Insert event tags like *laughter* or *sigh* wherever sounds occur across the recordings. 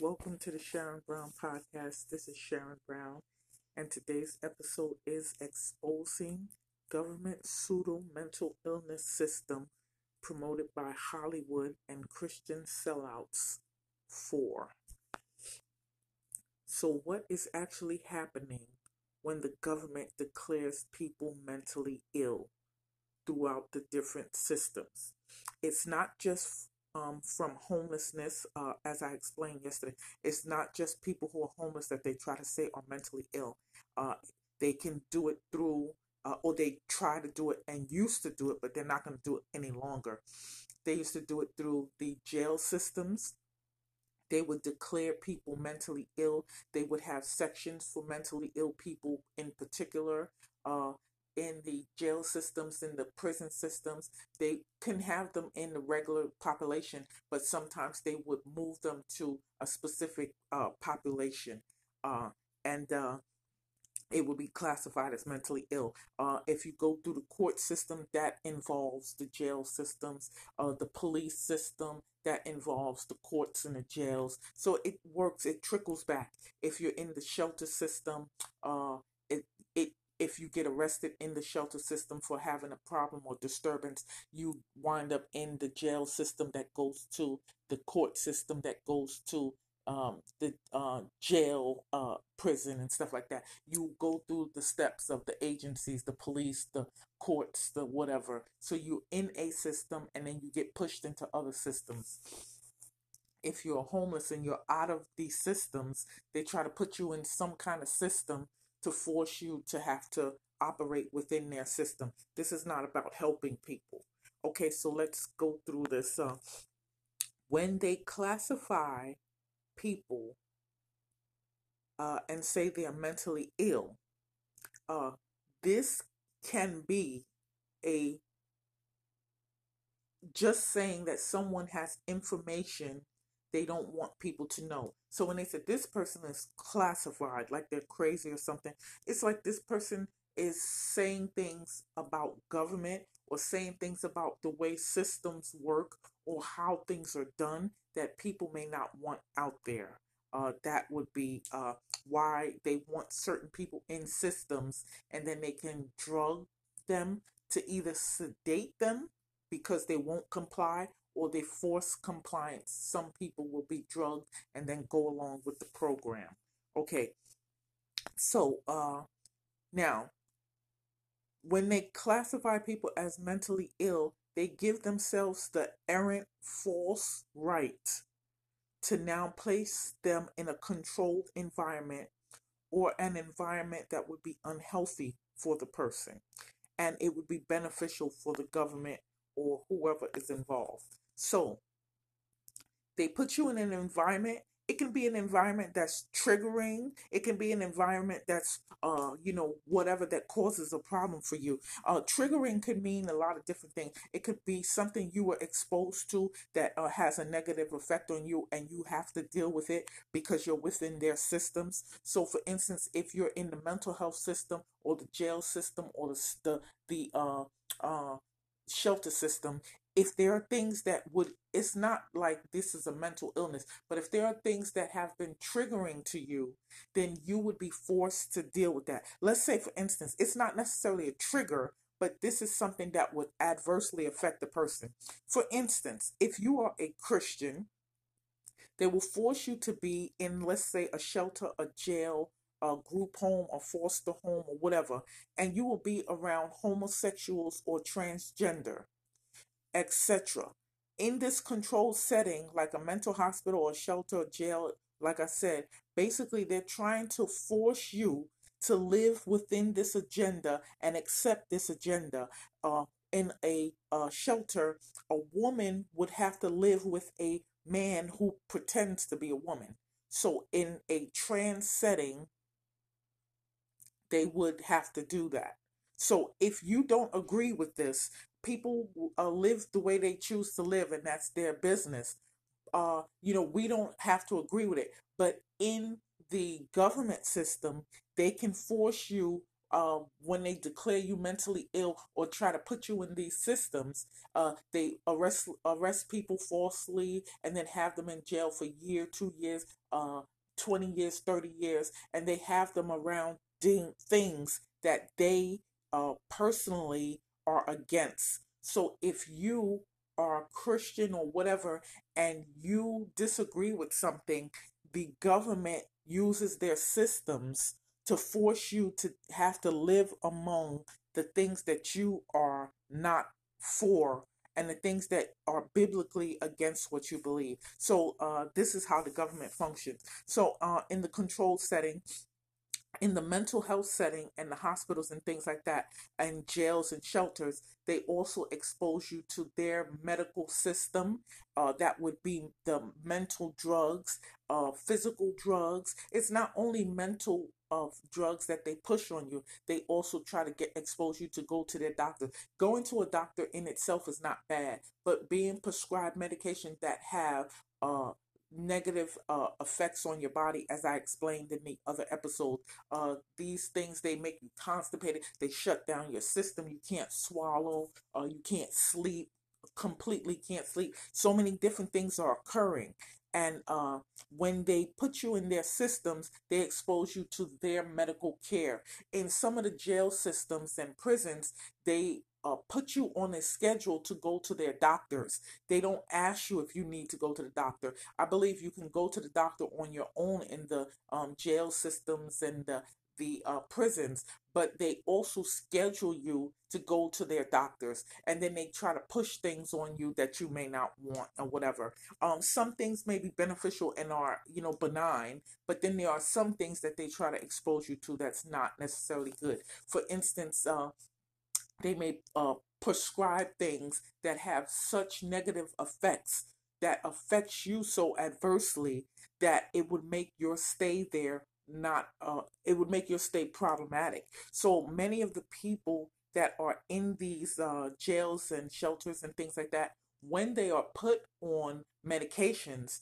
Welcome to the Sharon Brown podcast. This is Sharon Brown, and today's episode is Exposing Government Pseudo Mental Illness System promoted by Hollywood and Christian Sellouts 4. So, what is actually happening when the government declares people mentally ill throughout the different systems? It's not just um, from homelessness, uh, as I explained yesterday. It's not just people who are homeless that they try to say are mentally ill. Uh, they can do it through, uh, or they try to do it and used to do it, but they're not going to do it any longer. They used to do it through the jail systems. They would declare people mentally ill. They would have sections for mentally ill people in particular. Uh, in the jail systems, in the prison systems. They can have them in the regular population, but sometimes they would move them to a specific uh, population. Uh, and uh, it would be classified as mentally ill. Uh, if you go through the court system, that involves the jail systems, uh, the police system, that involves the courts and the jails. So it works, it trickles back. If you're in the shelter system, uh, if you get arrested in the shelter system for having a problem or disturbance, you wind up in the jail system that goes to the court system that goes to um, the uh, jail, uh, prison, and stuff like that. You go through the steps of the agencies, the police, the courts, the whatever. So you're in a system, and then you get pushed into other systems. If you're homeless and you're out of these systems, they try to put you in some kind of system to force you to have to operate within their system. This is not about helping people. Okay, so let's go through this. Uh, when they classify people uh, and say they are mentally ill, uh, this can be a just saying that someone has information they don't want people to know. So when they said this person is classified like they're crazy or something, it's like this person is saying things about government or saying things about the way systems work or how things are done that people may not want out there. Uh, that would be uh, why they want certain people in systems and then they can drug them to either sedate them because they won't comply or they force compliance. Some people will be drugged and then go along with the program. Okay. So, uh, now, when they classify people as mentally ill, they give themselves the errant false right to now place them in a controlled environment or an environment that would be unhealthy for the person. And it would be beneficial for the government or whoever is involved. So they put you in an environment. It can be an environment that's triggering. It can be an environment that's, uh, you know, whatever that causes a problem for you. Uh, triggering could mean a lot of different things. It could be something you were exposed to that uh, has a negative effect on you, and you have to deal with it because you're within their systems. So, for instance, if you're in the mental health system or the jail system or the the, the uh, uh, shelter system, if there are things that would it's not like this is a mental illness but if there are things that have been triggering to you then you would be forced to deal with that. Let's say for instance it's not necessarily a trigger but this is something that would adversely affect the person. For instance if you are a christian they will force you to be in let's say a shelter a jail a group home or foster home or whatever and you will be around homosexuals or transgender etc. In this controlled setting, like a mental hospital or shelter or jail, like I said, basically they're trying to force you to live within this agenda and accept this agenda. Uh, in a uh, shelter, a woman would have to live with a man who pretends to be a woman. So, in a trans setting, they would have to do that. So, if you don't agree with this, people uh, live the way they choose to live, and that's their business. Uh, you know, we don't have to agree with it, but in the government system, they can force you uh, when they declare you mentally ill or try to put you in these systems, uh, they arrest arrest people falsely and then have them in jail for year, two years, uh, 20 years, 30 years, and they have them around doing things that they uh, personally are against. So if you are a Christian or whatever and you disagree with something, the government uses their systems to force you to have to live among the things that you are not for and the things that are biblically against what you believe. So, uh, this is how the government functions. So, uh, in the controlled setting, in the mental health setting and the hospitals and things like that, and jails and shelters, they also expose you to their medical system. Uh, that would be the mental drugs, uh, physical drugs. It's not only mental of drugs that they push on you, they also try to get expose you to go to their doctor. Going to a doctor in itself is not bad, but being prescribed medication that have uh, negative uh, effects on your body as i explained in the other episode uh, these things they make you constipated they shut down your system you can't swallow uh, you can't sleep completely can't sleep. So many different things are occurring and uh, when they put you in their systems they expose you to their medical care. In some of the jail systems and prisons they uh, put you on a schedule to go to their doctors. They don't ask you if you need to go to the doctor. I believe you can go to the doctor on your own in the um, jail systems and the the uh, prisons, but they also schedule you to go to their doctors, and then they try to push things on you that you may not want or whatever. Um, some things may be beneficial and are you know benign, but then there are some things that they try to expose you to that's not necessarily good. For instance, uh, they may uh, prescribe things that have such negative effects that affects you so adversely that it would make your stay there not uh, it would make your stay problematic. So many of the people that are in these uh, jails and shelters and things like that when they are put on medications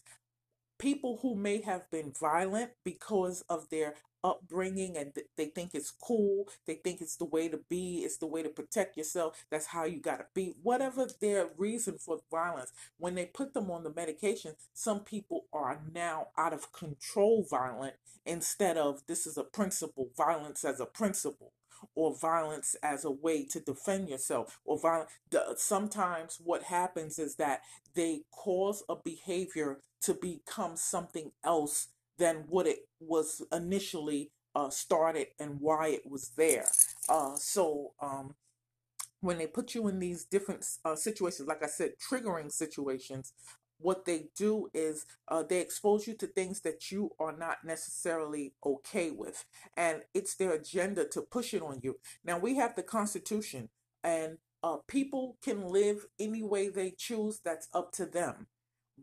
people who may have been violent because of their upbringing and th- they think it's cool they think it's the way to be it's the way to protect yourself that's how you got to be. Whatever their reason for violence when they put them on the medication some people are now out of control violent instead of this is a principle violence as a principle or violence as a way to defend yourself or violence sometimes what happens is that they cause a behavior to become something else than what it was initially uh, started and why it was there. Uh, so um, when they put you in these different uh, situations, like I said, triggering situations, what they do is uh, they expose you to things that you are not necessarily okay with. And it's their agenda to push it on you. Now, we have the Constitution, and uh, people can live any way they choose, that's up to them.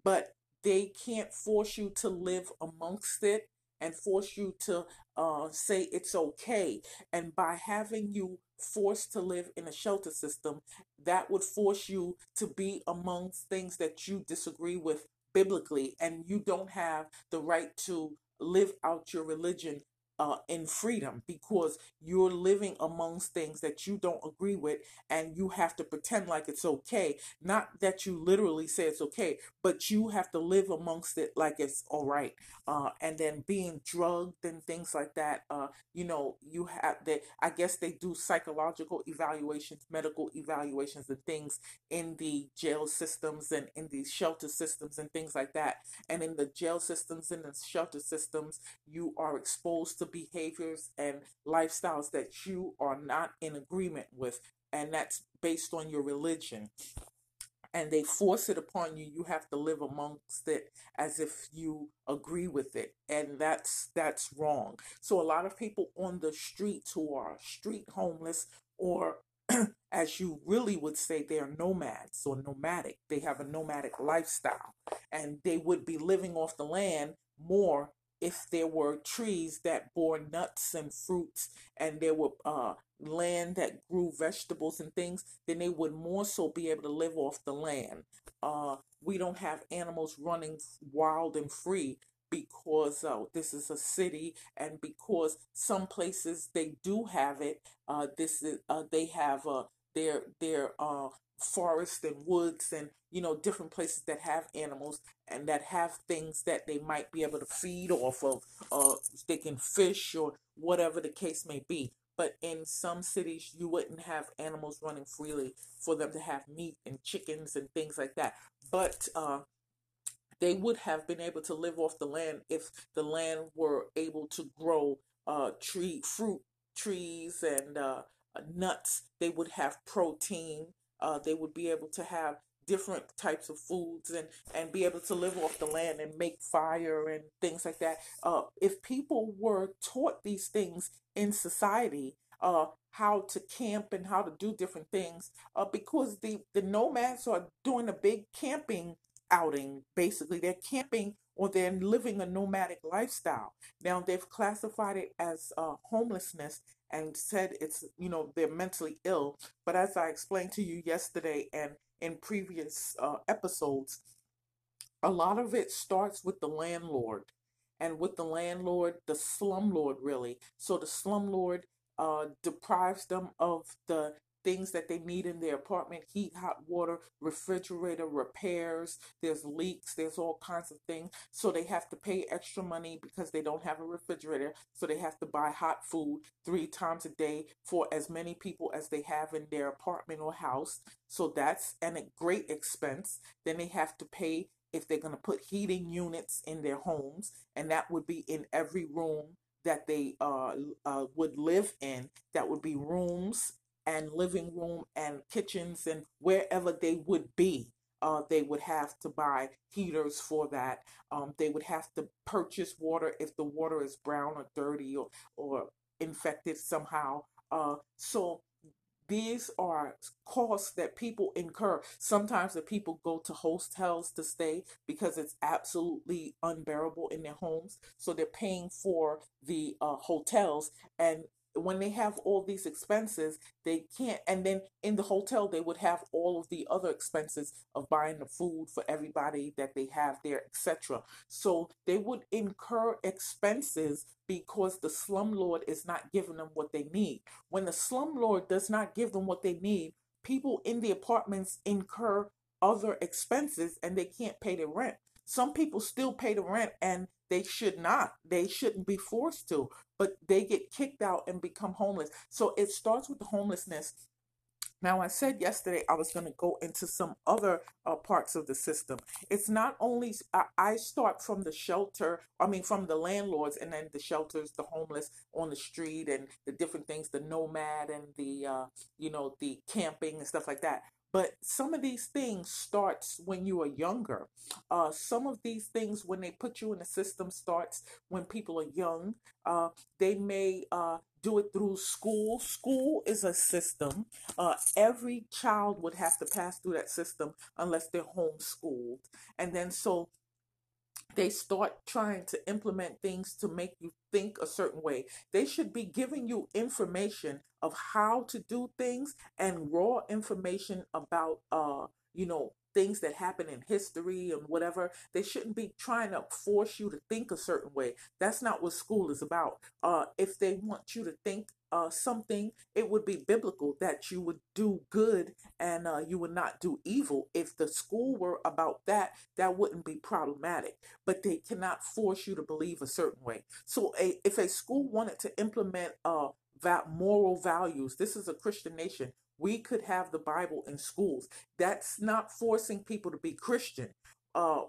But they can't force you to live amongst it and force you to uh, say it's okay. And by having you forced to live in a shelter system, that would force you to be amongst things that you disagree with biblically, and you don't have the right to live out your religion uh, in freedom because you're living amongst things that you don't agree with and you have to pretend like it's okay. Not that you literally say it's okay, but you have to live amongst it like it's all right. Uh, and then being drugged and things like that, uh, you know, you have that. I guess they do psychological evaluations, medical evaluations, and things in the jail systems and in the shelter systems and things like that. And in the jail systems and the shelter systems, you are exposed to behaviors and lifestyles that you are not in agreement with, and that's based on your religion. And they force it upon you. You have to live amongst it as if you agree with it, and that's that's wrong. So a lot of people on the streets who are street homeless or *clears throat* as you really would say, they are nomads or nomadic. They have a nomadic lifestyle and they would be living off the land more if there were trees that bore nuts and fruits and there were uh, land that grew vegetables and things, then they would more so be able to live off the land. Uh, we don't have animals running wild and free because uh, this is a city and because some places they do have it. Uh, this is uh, they have uh, their their uh, forests and woods and you know different places that have animals and that have things that they might be able to feed off of. Uh, they can fish or whatever the case may be. But in some cities, you wouldn't have animals running freely for them to have meat and chickens and things like that. But uh, they would have been able to live off the land if the land were able to grow uh, tree fruit trees and uh, nuts. They would have protein. Uh, they would be able to have different types of foods and and be able to live off the land and make fire and things like that. Uh, if people were taught these things in society, uh, how to camp and how to do different things, uh, because the the nomads are doing a big camping outing. Basically, they're camping or they're living a nomadic lifestyle. Now they've classified it as uh, homelessness and said it's you know they're mentally ill. But as I explained to you yesterday and in previous uh, episodes, a lot of it starts with the landlord. And with the landlord, the slumlord, really. So the slumlord uh, deprives them of the things that they need in their apartment heat, hot water, refrigerator, repairs. There's leaks, there's all kinds of things. So they have to pay extra money because they don't have a refrigerator. So they have to buy hot food three times a day for as many people as they have in their apartment or house. So that's an, a great expense. Then they have to pay if they're going to put heating units in their homes, and that would be in every room that they uh, uh, would live in. That would be rooms and living room and kitchens and wherever they would be. Uh, they would have to buy heaters for that. Um, they would have to purchase water if the water is brown or dirty or, or infected somehow. Uh, so these are costs that people incur. Sometimes the people go to hostels to stay because it's absolutely unbearable in their homes. So they're paying for the uh, hotels and when they have all these expenses, they can't. And then in the hotel, they would have all of the other expenses of buying the food for everybody that they have there, etc. So they would incur expenses because the slumlord is not giving them what they need. When the slumlord does not give them what they need, people in the apartments incur other expenses and they can't pay the rent. Some people still pay the rent and they should not. They shouldn't be forced to, but they get kicked out and become homeless. So it starts with the homelessness. Now, I said yesterday I was going to go into some other uh, parts of the system. It's not only, I, I start from the shelter, I mean, from the landlords, and then the shelters, the homeless on the street, and the different things, the nomad, and the, uh, you know, the camping and stuff like that. But some of these things starts when you are younger. Uh, some of these things, when they put you in the system, starts when people are young. Uh, they may uh, do it through school. School is a system. Uh, every child would have to pass through that system unless they're homeschooled. And then so they start trying to implement things to make you think a certain way. They should be giving you information of how to do things and raw information about uh you know things that happen in history and whatever. They shouldn't be trying to force you to think a certain way. That's not what school is about. Uh, if they want you to think uh, something, it would be biblical that you would do good and uh, you would not do evil. If the school were about that, that wouldn't be problematic. But they cannot force you to believe a certain way. So, a, if a school wanted to implement uh, that moral values, this is a Christian nation. We could have the Bible in schools. That's not forcing people to be Christian. Uh,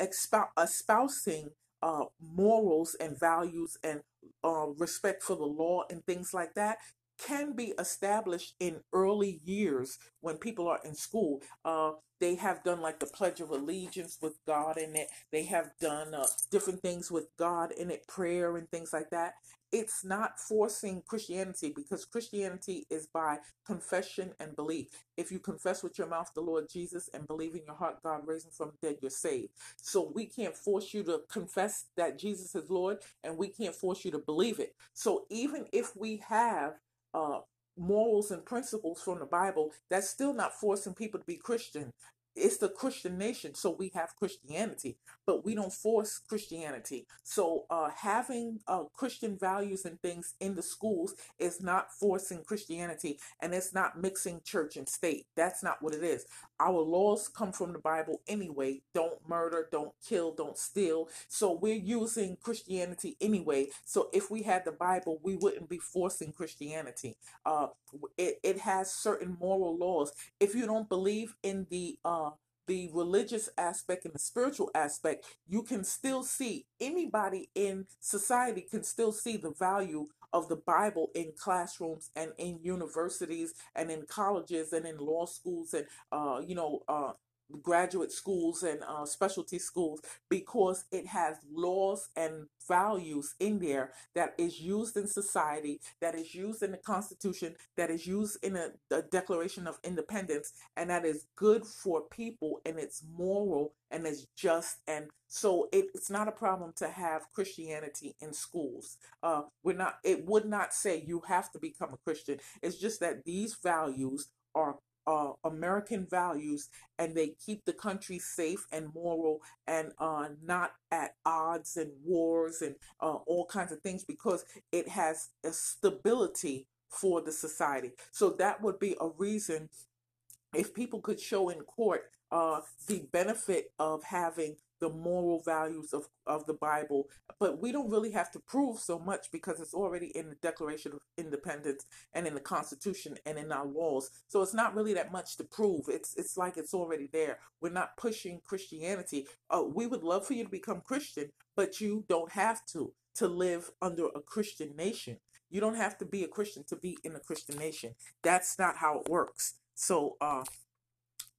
espousing uh, morals and values and uh, respect for the law and things like that can be established in early years when people are in school. Uh, they have done like the Pledge of Allegiance with God in it. They have done uh, different things with God in it, prayer and things like that it's not forcing Christianity because Christianity is by confession and belief. If you confess with your mouth the Lord Jesus and believe in your heart God raised him from the dead, you're saved. So we can't force you to confess that Jesus is Lord and we can't force you to believe it. So even if we have uh, morals and principles from the Bible, that's still not forcing people to be Christian. It's the Christian nation, so we have Christianity, but we don't force Christianity. So uh, having uh, Christian values and things in the schools is not forcing Christianity, and it's not mixing church and state. That's not what it is. Our laws come from the Bible anyway. Don't murder, don't kill, don't steal. So we're using Christianity anyway. So if we had the Bible, we wouldn't be forcing Christianity. Uh, it, it has certain moral laws. If you don't believe in the uh, the religious aspect and the spiritual aspect, you can still see anybody in society can still see the value of the Bible in classrooms and in universities and in colleges and in law schools and uh, you know uh, graduate schools and uh, specialty schools because it has laws and values in there that is used in society, that is used in the Constitution, that is used in a, a Declaration of Independence, and that is good for people and it's moral and it's just. And so it, it's not a problem to have Christianity in schools. Uh, we're not. It would not say you have to become a Christian. It's just that these values are uh, American values and they keep the country safe and moral and uh, not at odds and wars and uh, all kinds of things because it has a stability for the society. So that would be a reason if people could show in court uh, the benefit of having the moral values of, of the Bible. But we don't really have to prove so much because it's already in the Declaration of Independence and in the Constitution and in our laws. So it's not really that much to prove. It's it's like it's already there. We're not pushing Christianity. Uh, we would love for you to become Christian, but you don't have to to live under a Christian nation. You don't have to be a Christian to be in a Christian nation. That's not how it works. So uh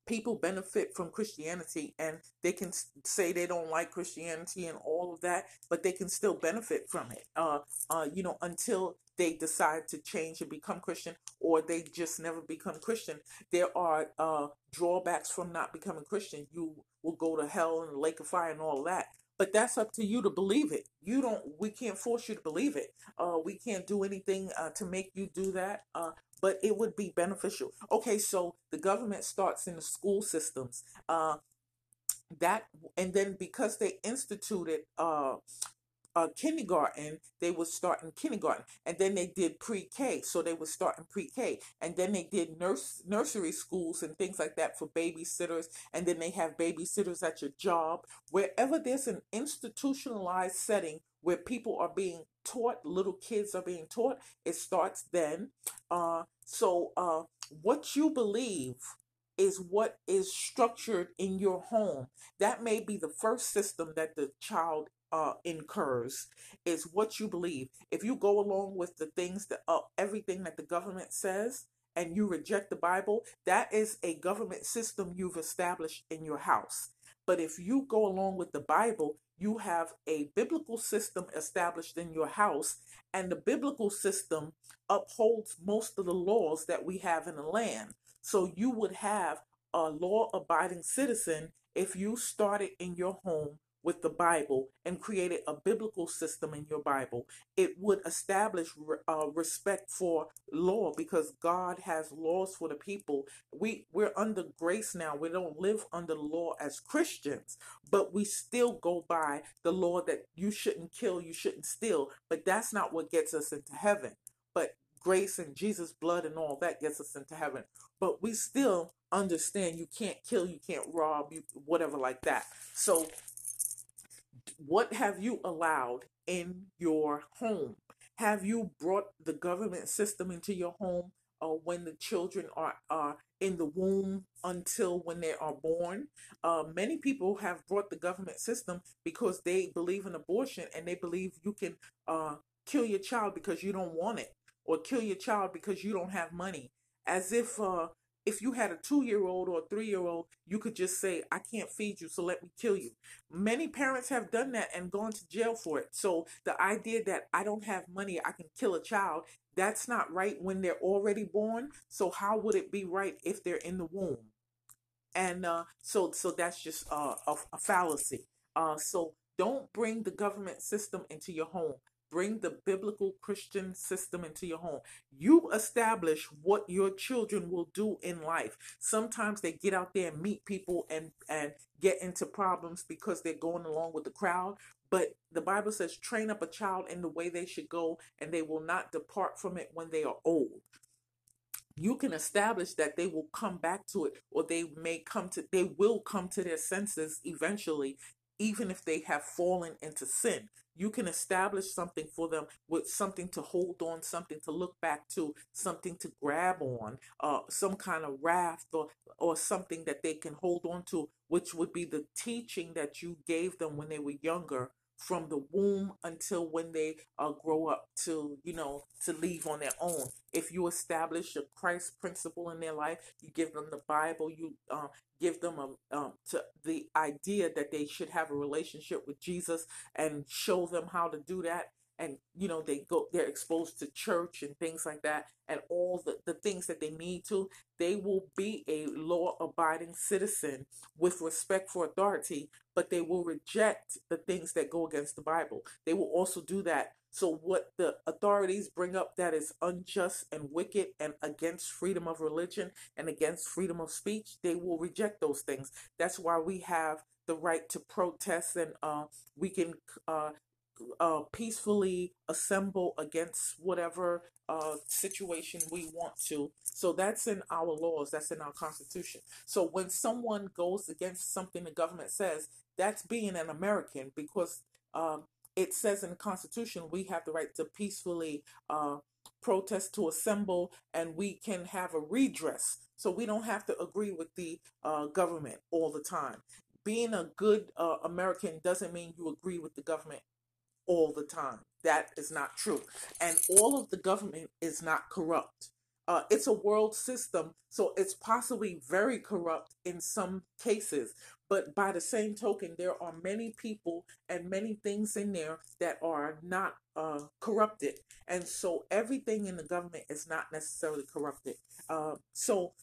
people benefit from Christianity and they can say they don't like Christianity and all of that, but they can still benefit from it. Uh, uh, you know, until they decide to change and become Christian or they just never become Christian. There are uh, drawbacks from not becoming Christian. You will go to hell and the lake of fire and all that. But that's up to you to believe it. You don't. We can't force you to believe it. Uh, we can't do anything uh, to make you do that. But it would be beneficial. Okay, so the government starts in the school systems. Uh, that and then because they instituted uh, uh, kindergarten, they would start in kindergarten, and then they did pre-K, so they would start in pre-K, and then they did nurse nursery schools and things like that for babysitters, and then they have babysitters at your job. Wherever there's an institutionalized setting where people are being taught, little kids are being taught, it starts then. Uh, so uh, what you believe is what is structured in your home. That may be the first system that the child uh, incurs is what you believe. If you go along with the things that uh, everything that the government says and you reject the Bible, that is a government system you've established in your house. But if you go along with the Bible, you have a biblical system established in your house, and the biblical system upholds most of the laws that we have in the land. So you would have a law abiding citizen if you started in your home with the Bible and created a biblical system in your Bible, it would establish uh, respect for law because God has laws for the people. We we're under grace now. We don't live under law as Christians, but we still go by the law that you shouldn't kill, you shouldn't steal. But that's not what gets us into heaven. But grace and Jesus' blood and all that gets us into heaven. But we still understand you can't kill, you can't rob, you whatever like that. So what have you allowed in your home? Have you brought the government system into your home uh, when the children are uh, in the womb until when they are born? Uh, many people have brought the government system because they believe in abortion and they believe you can uh, kill your child because you don't want it or kill your child because you don't have money. As if uh, if you had a two year old or three year old, you could just say, I can't feed you, so let me kill you. Many parents have done that and gone to jail for it. So the idea that I don't have money, I can kill a child, that's not right when they're already born. So how would it be right if they're in the womb? And uh, so, so that's just uh, a, a fallacy. Uh, so don't bring the government system into your home. Bring the biblical Christian system into your home. You establish what your children will do in life. Sometimes they get out there and meet people and and get into problems because they're going along with the crowd. But the Bible says, train up a child in the way they should go, and they will not depart from it when they are old you can establish that they will come back to it or they may come to they will come to their senses eventually even if they have fallen into sin you can establish something for them with something to hold on something to look back to something to grab on uh, some kind of raft or or something that they can hold on to which would be the teaching that you gave them when they were younger from the womb until when they uh, grow up to you know to leave on their own. If you establish a christ principle in their life you give them the bible you um, give them a, um, to the idea that they should have a relationship with jesus and show them how to do that and you know they go they're exposed to church and things like that and all the, the things that they need to they will be a law abiding citizen with respect for authority but they will reject the things that go against the bible. They will also do that. So what the authorities bring up that is unjust and wicked and against freedom of religion and against freedom of speech they will reject those things. That's why we have the right to protest and uh, we can uh, uh, peacefully assemble against whatever uh, situation we want to. So that's in our laws, that's in our constitution. So when someone goes against something the government says, that's being an American because um, it says in the Constitution we have the right to peacefully uh, protest, to assemble, and we can have a redress. So we don't have to agree with the uh, government all the time. Being a good uh, American doesn't mean you agree with the government all the time. That is not true. And all of the government is not corrupt. Uh, it's a world system, so it's possibly very corrupt in some cases. But by the same token, there are many people and many things in there that are not uh, corrupted. And so everything in the government is not necessarily corrupted. Uh, so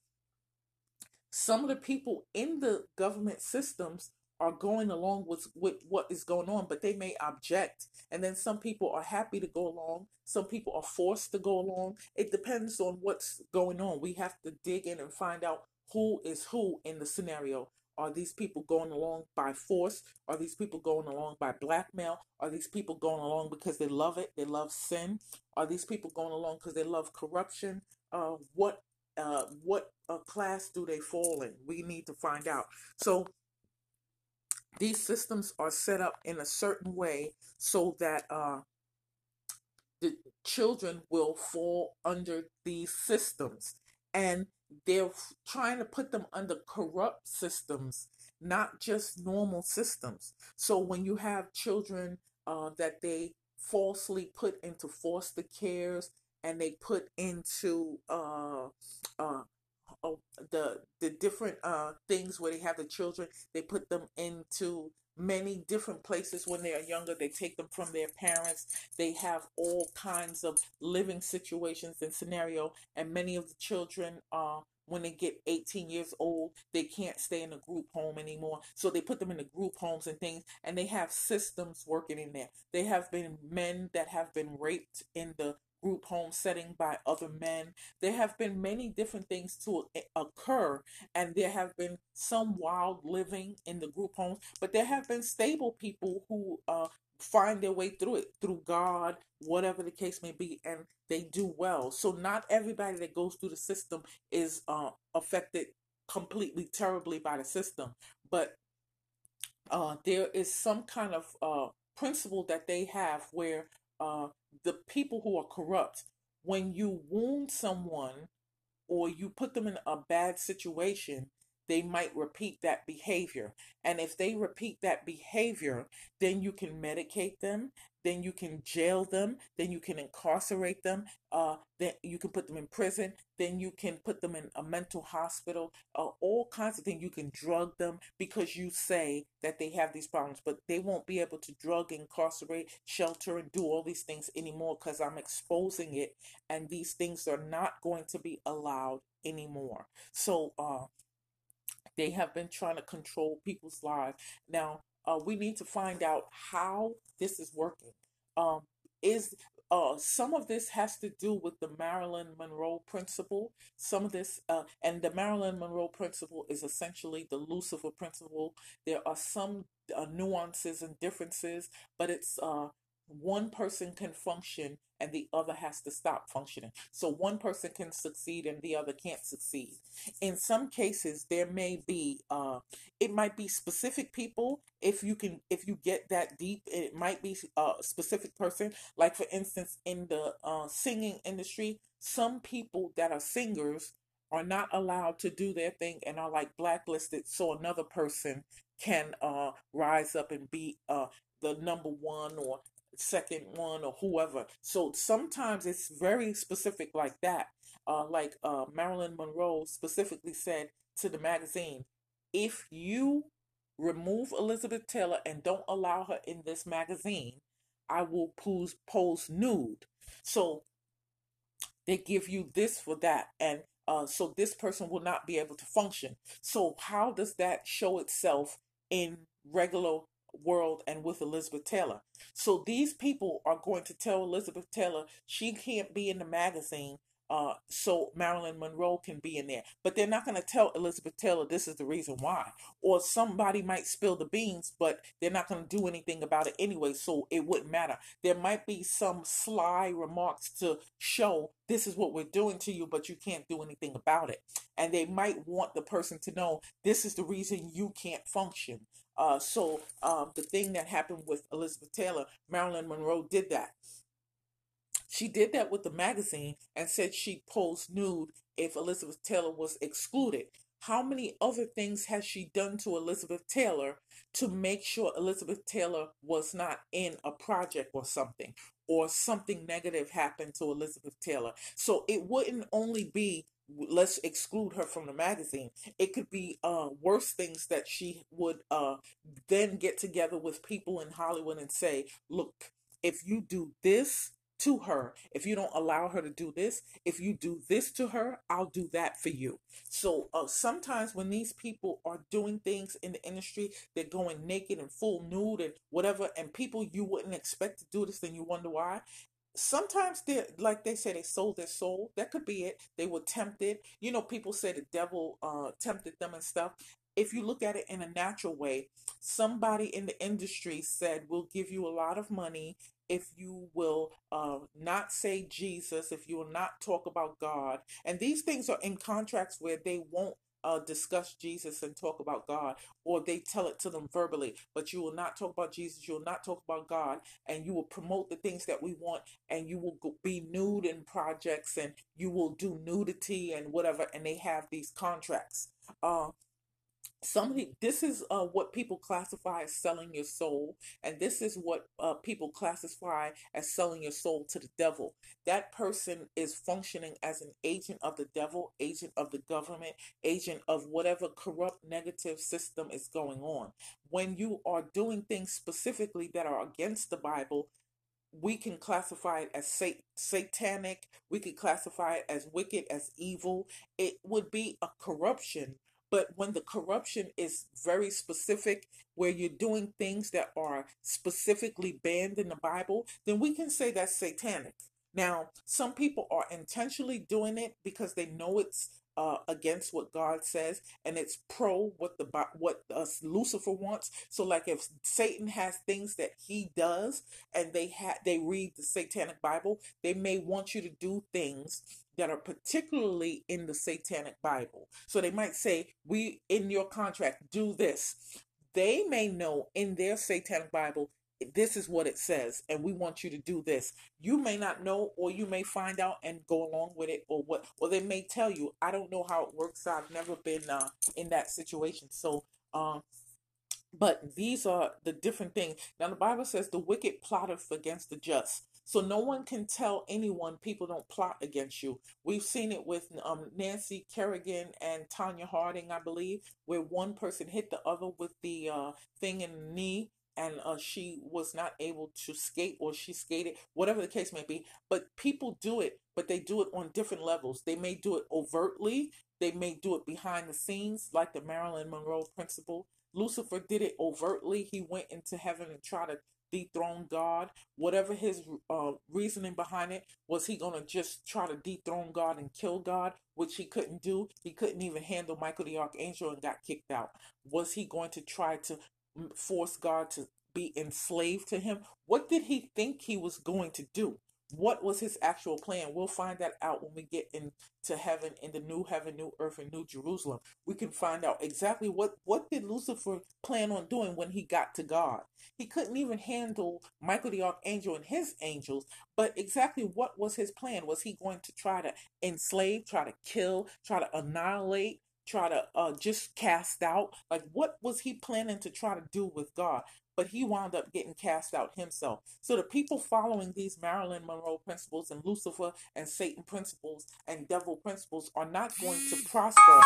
some of the people in the government systems are going along with, with what is going on, but they may object. And then some people are happy to go along. Some people are forced to go along. It depends on what's going on. We have to dig in and find out who is who in the scenario. Are these people going along by force? Are these people going along by blackmail? Are these people going along because they love it? They love sin? Are these people going along because they love corruption? Uh, what uh, what uh, class do they fall in? We need to find out. So these systems are set up in a certain way so that uh, the children will fall under these systems. And they're trying to put them under corrupt systems not just normal systems. So when you have children uh, that they falsely put into foster cares and they put into uh, uh, the the different uh, things where they have the children. They put them into many different places when they are younger. They take them from their parents. They have all kinds of living situations and scenario. And many of the children are. Uh, when they get 18 years old, they can't stay in a group home anymore. So they put them in the group homes and things, and they have systems working in there. They have been men that have been raped in the group home setting by other men. There have been many different things to occur, and there have been some wild living in the group homes, but there have been stable people who uh, find their way through it through God, whatever the case may be, and they do well. So, not everybody that goes through the system is uh, affected completely terribly by the system, but uh, there is some kind of uh, principle that they have where uh, the people who are corrupt, when you wound someone or you put them in a bad situation, they might repeat that behavior. And if they repeat that behavior, then you can medicate them, then you can jail them, then you can incarcerate them, uh, then you can put them in prison, then you can put them in a mental hospital, uh, all kinds of things. You can drug them because you say that they have these problems, but they won't be able to drug, incarcerate, shelter, and do all these things anymore because I'm exposing it, and these things are not going to be allowed anymore. So, uh, they have been trying to control people's lives. Now, uh, we need to find out how this is working. Um, is uh, some of this has to do with the Marilyn Monroe principle. Some of this, uh, and the Marilyn Monroe principle is essentially the Lucifer principle. There are some uh, nuances and differences, but it's uh, one person can function and the other has to stop functioning. So one person can succeed and the other can't succeed. In some cases, there may be, uh, it might be specific people. If you can, if you get that deep, it might be a specific person. Like for instance, in the uh, singing industry, some people that are singers are not allowed to do their thing and are like blacklisted. So another person can uh, rise up and be uh, the number one or second one or whoever. So sometimes it's very specific like that. Uh, like uh, Marilyn Monroe specifically said to the magazine, if you remove Elizabeth Taylor and don't allow her in this magazine, I will pose, pose nude. So they give you this for that. And uh, so this person will not be able to function. So how does that show itself in regular world and with Elizabeth Taylor. So these people are going to tell Elizabeth Taylor she can't be in the magazine uh, so Marilyn Monroe can be in there. But they're not going to tell Elizabeth Taylor this is the reason why. Or somebody might spill the beans, but they're not going to do anything about it anyway, so it wouldn't matter. There might be some sly remarks to show this is what we're doing to you, but you can't do anything about it. And they might want the person to know this is the reason you can't function. Uh, so um, the thing that happened with Elizabeth Taylor, Marilyn Monroe did that. She did that with the magazine and said she'd post nude if Elizabeth Taylor was excluded. How many other things has she done to Elizabeth Taylor to make sure Elizabeth Taylor was not in a project or something, or something negative happened to Elizabeth Taylor? So it wouldn't only be let's exclude her from the magazine. It could be uh, worse things that she would uh, then get together with people in Hollywood and say, look, if you do this to her, if you don't allow her to do this, if you do this to her, I'll do that for you. So uh, sometimes when these people are doing things in the industry, they're going naked and full nude and whatever, and people you wouldn't expect to do this, then you wonder why. Sometimes they like they say they sold their soul. That could be it. They were tempted. You know people say the devil uh tempted them and stuff. If you look at it in a natural way somebody in the industry said we'll give you a lot of money if you will uh, not say jesus if you will not talk about god and these things are in contracts where they won't uh, discuss Jesus and talk about God, or they tell it to them verbally, but you will not talk about Jesus, you will not talk about God, and you will promote the things that we want, and you will be nude in projects, and you will do nudity and whatever, and they have these contracts. Uh, somebody this is uh, what people classify as selling your soul and this is what uh, people classify as selling your soul to the devil. That person is functioning as an agent of the devil agent of the government agent of whatever corrupt negative system is going on. When you are doing things specifically that are against the bible we can classify it as sat- satanic we could classify it as wicked as evil. It would be a corruption but when the corruption is very specific, where you're doing things that are specifically banned in the Bible, then we can say that's satanic. Now, some people are intentionally doing it because they know it's uh, against what God says, and it's pro what the what uh, Lucifer wants. So, like if Satan has things that he does, and they had they read the Satanic Bible, they may want you to do things that are particularly in the Satanic Bible. So they might say, "We in your contract do this." They may know in their Satanic Bible this is what it says and we want you to do this. You may not know or you may find out and go along with it or what or they may tell you i don't know how it works. I've never been uh, in that situation. So um but these are the different things. Now the bible says the wicked plotteth against the just so no one can tell anyone people don't plot against you. We've seen it with um, Nancy Kerrigan and Tonya Harding, I believe, where one person hit the other with the uh, thing in the knee and uh, she was not able to skate or she skated, whatever the case may be. But people do it, but they do it on different levels. They may do it overtly, they may do it behind the scenes, like the Marilyn Monroe principle. Lucifer did it overtly. He went into heaven and tried to dethrone God? Whatever his uh, reasoning behind it, was he going to just try to dethrone God and kill God, which he couldn't do? He couldn't even handle Michael the Archangel and got kicked out. Was he going to try to force God to be enslaved to him? What did he think he was going to do? What was his actual plan? We'll find that out when we get into heaven, in the new heaven, new earth, and new Jerusalem. We can find out exactly what what did Lucifer plan on doing when he got to God. He couldn't even handle Michael the archangel and his angels. But exactly what was his plan? Was he going to try to enslave, try to kill, try to annihilate? try to uh, just cast out? Like, what was he planning to try to do with God? But he wound up getting cast out himself. So the people following these Marilyn Monroe principles and Lucifer and Satan principles and devil principles are not going to prosper.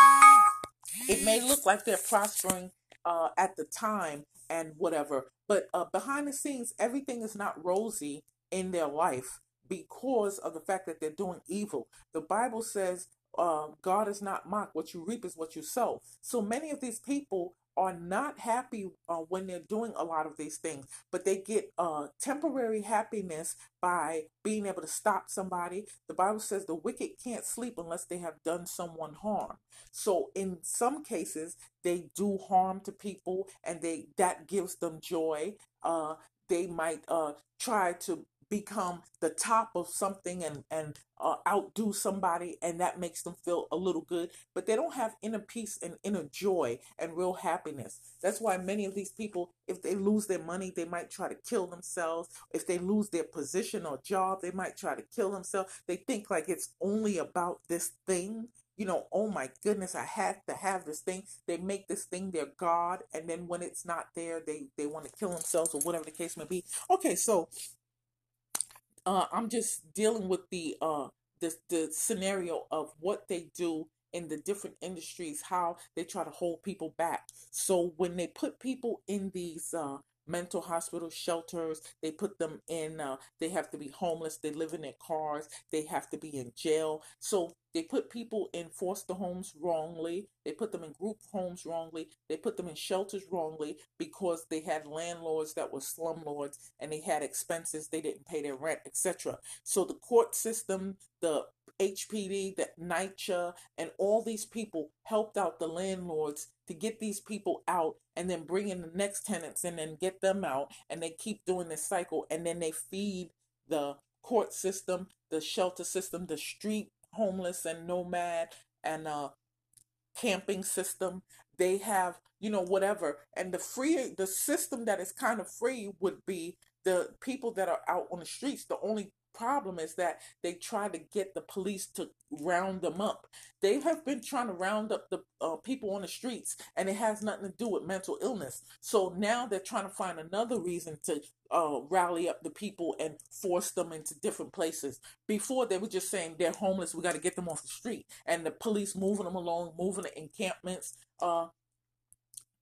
It may look like they're prospering uh, at the time and whatever, but uh, behind the scenes, everything is not rosy in their life because of the fact that they're doing evil. The Bible says uh, God is not mocked. What you reap is what you sow. So many of these people are not happy uh, when they're doing a lot of these things, but they get uh, temporary happiness by being able to stop somebody. The Bible says the wicked can't sleep unless they have done someone harm. So in some cases, they do harm to people, and they that gives them joy. Uh, they might uh, try to become the top of something and and uh, outdo somebody and that makes them feel a little good but they don't have inner peace and inner joy and real happiness that's why many of these people if they lose their money they might try to kill themselves if they lose their position or job they might try to kill themselves they think like it's only about this thing you know, oh my goodness, I have to have this thing. They make this thing their God, and then when it's not there, they they want to kill themselves or whatever the case may be. Okay, so uh, I'm just dealing with the uh the the scenario of what they do in the different industries, how they try to hold people back. So when they put people in these uh mental hospital shelters. They put them in, uh, they have to be homeless. They live in their cars. They have to be in jail. So they put people in foster homes wrongly. They put them in group homes wrongly. They put them in shelters wrongly because they had landlords that were slumlords and they had expenses. They didn't pay their rent, etc. So the court system, the HPD, the NYCHA, and all these people helped out the landlords to get these people out and then bring in the next tenants and then get them out. And they keep doing this cycle and then they feed the court system, the shelter system, the street homeless and nomad and uh camping system they have you know whatever. And the free the system that is kind of free would be the people that are out on the streets the only problem is that they try to get the police to round them up. They have been trying to round up the uh, people on the streets, and it has nothing to do with mental illness. So now they're trying to find another reason to uh, rally up the people and force them into different places. Before they were just saying they're homeless, we got to get them off the street, and the police moving them along, moving the encampments, uh,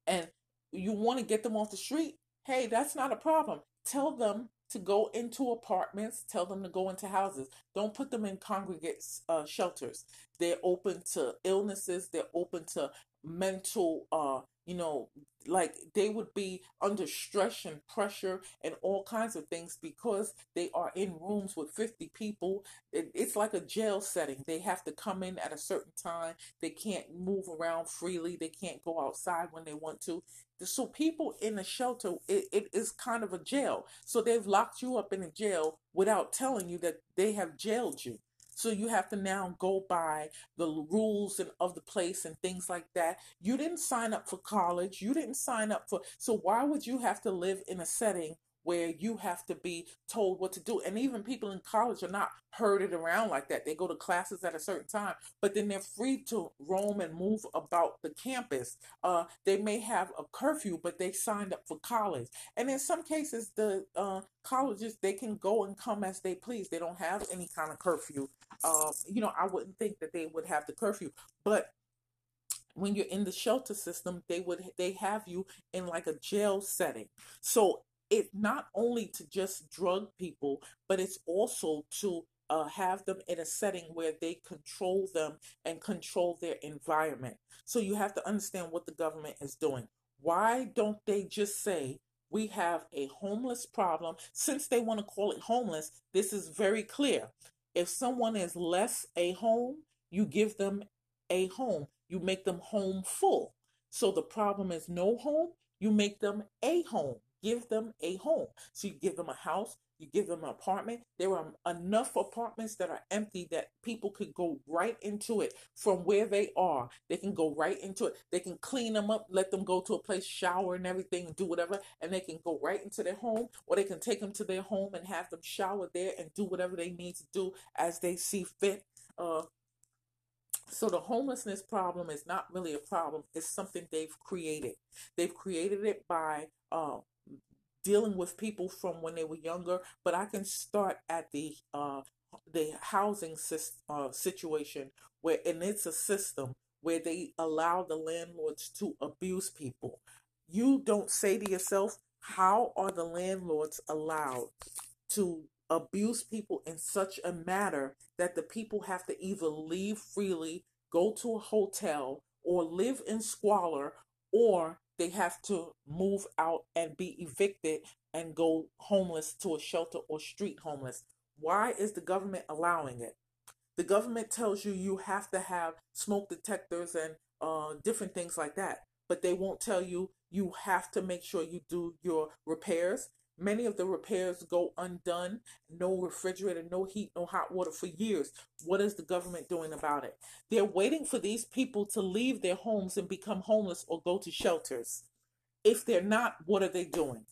and you want to get them off the street. Hey, that's not a problem. Tell them to go into apartments, tell them to go into houses. Don't put them in congregate uh, shelters. They're open to illnesses, they're open to mental uh you know like they would be under stress and pressure and all kinds of things because they are in rooms with 50 people. It, it's like a jail setting. They have to come in at a certain time. They can't move around freely. They can't go outside when they want to. So people in the shelter, it, it is kind of a jail. So they've locked you up in a jail without telling you that they have jailed you. So you have to now go by the rules and of the place and things like that. You didn't sign up for college. You didn't sign up for. So why would you have to live in a setting where you have to be told what to do. And even people in college are not herded around like that. They go to classes at a certain time, but then they're free to roam and move about the campus. Uh, they may have a curfew, but they signed up for college. And in some cases, the uh, colleges, they can go and come as they please. They don't have any kind of curfew. Uh, you know, I wouldn't think that they would have the curfew, but when you're in the shelter system they would they have you in like a jail setting so it's not only to just drug people, but it's also to uh, have them in a setting where they control them and control their environment. So you have to understand what the government is doing. Why don't they just say we have a homeless problem. Since they want to call it homeless, this is very clear. If someone is less a home, you give them a home. You make them home full. So the problem is no home, you make them a home. Give them a home. So you give them a house, you give them an apartment. There are enough apartments that are empty that people could go right into it from where they are. They can go right into it. They can clean them up, let them go to a place, shower and everything, and do whatever, and they can go right into their home, or they can take them to their home and have them shower there and do whatever they need to do as they see fit. Uh, so the homelessness problem is not really a problem. It's something they've created. They've created it by uh, dealing with people from when they were younger, but I can start at the uh, the housing uh, situation where, and it's a system where they allow the landlords to abuse people. You don't say to yourself, how are the landlords allowed to abuse people in such a manner that the people have to either leave freely, go to a hotel, or live in squalor, or they have to move out and be evicted and go homeless to a shelter or street homeless. Why is the government allowing it? The government tells you you have to have smoke detectors and uh, different things like that, but they won't tell you you have to make sure you do your repairs. Many of the repairs go undone. No refrigerator, no heat, no hot water for years. What is the government doing about it? They're waiting for these people to leave their homes and become homeless or go to shelters. If they're not, what are they doing?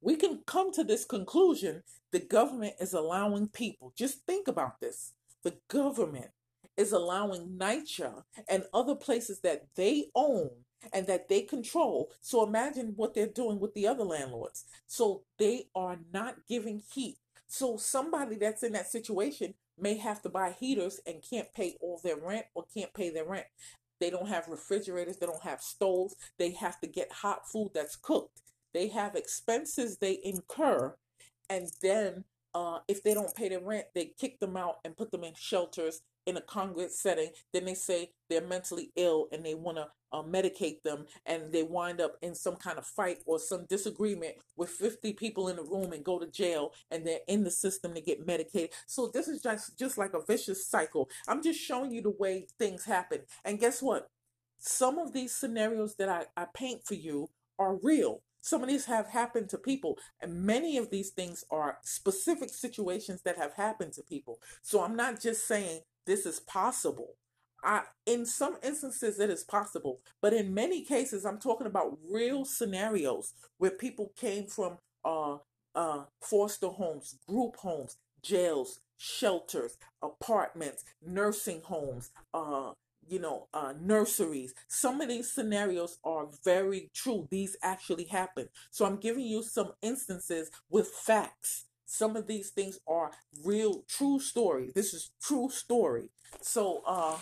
We can come to this conclusion the government is allowing people, just think about this. The government is allowing NYCHA and other places that they own and that they control. So imagine what they're doing with the other landlords. So they are not giving heat. So somebody that's in that situation may have to buy heaters and can't pay all their rent or can't pay their rent. They don't have refrigerators, they don't have stoves, they have to get hot food that's cooked. They have expenses they incur, and then uh, if they don't pay their rent, they kick them out and put them in shelters in a congregate setting, then they say they're mentally ill and they want to uh, medicate them, and they wind up in some kind of fight or some disagreement with 50 people in the room and go to jail, and they're in the system to get medicated. So this is just just like a vicious cycle. I'm just showing you the way things happen, and guess what? Some of these scenarios that I, I paint for you are real. Some of these have happened to people, and many of these things are specific situations that have happened to people. So I'm not just saying this is possible. I, in some instances, it is possible, but in many cases, I'm talking about real scenarios where people came from uh, uh, foster homes, group homes, jails, shelters, apartments, nursing homes, uh, you know, uh, nurseries. Some of these scenarios are very true. These actually happen. So I'm giving you some instances with facts some of these things are real true story this is true story so uh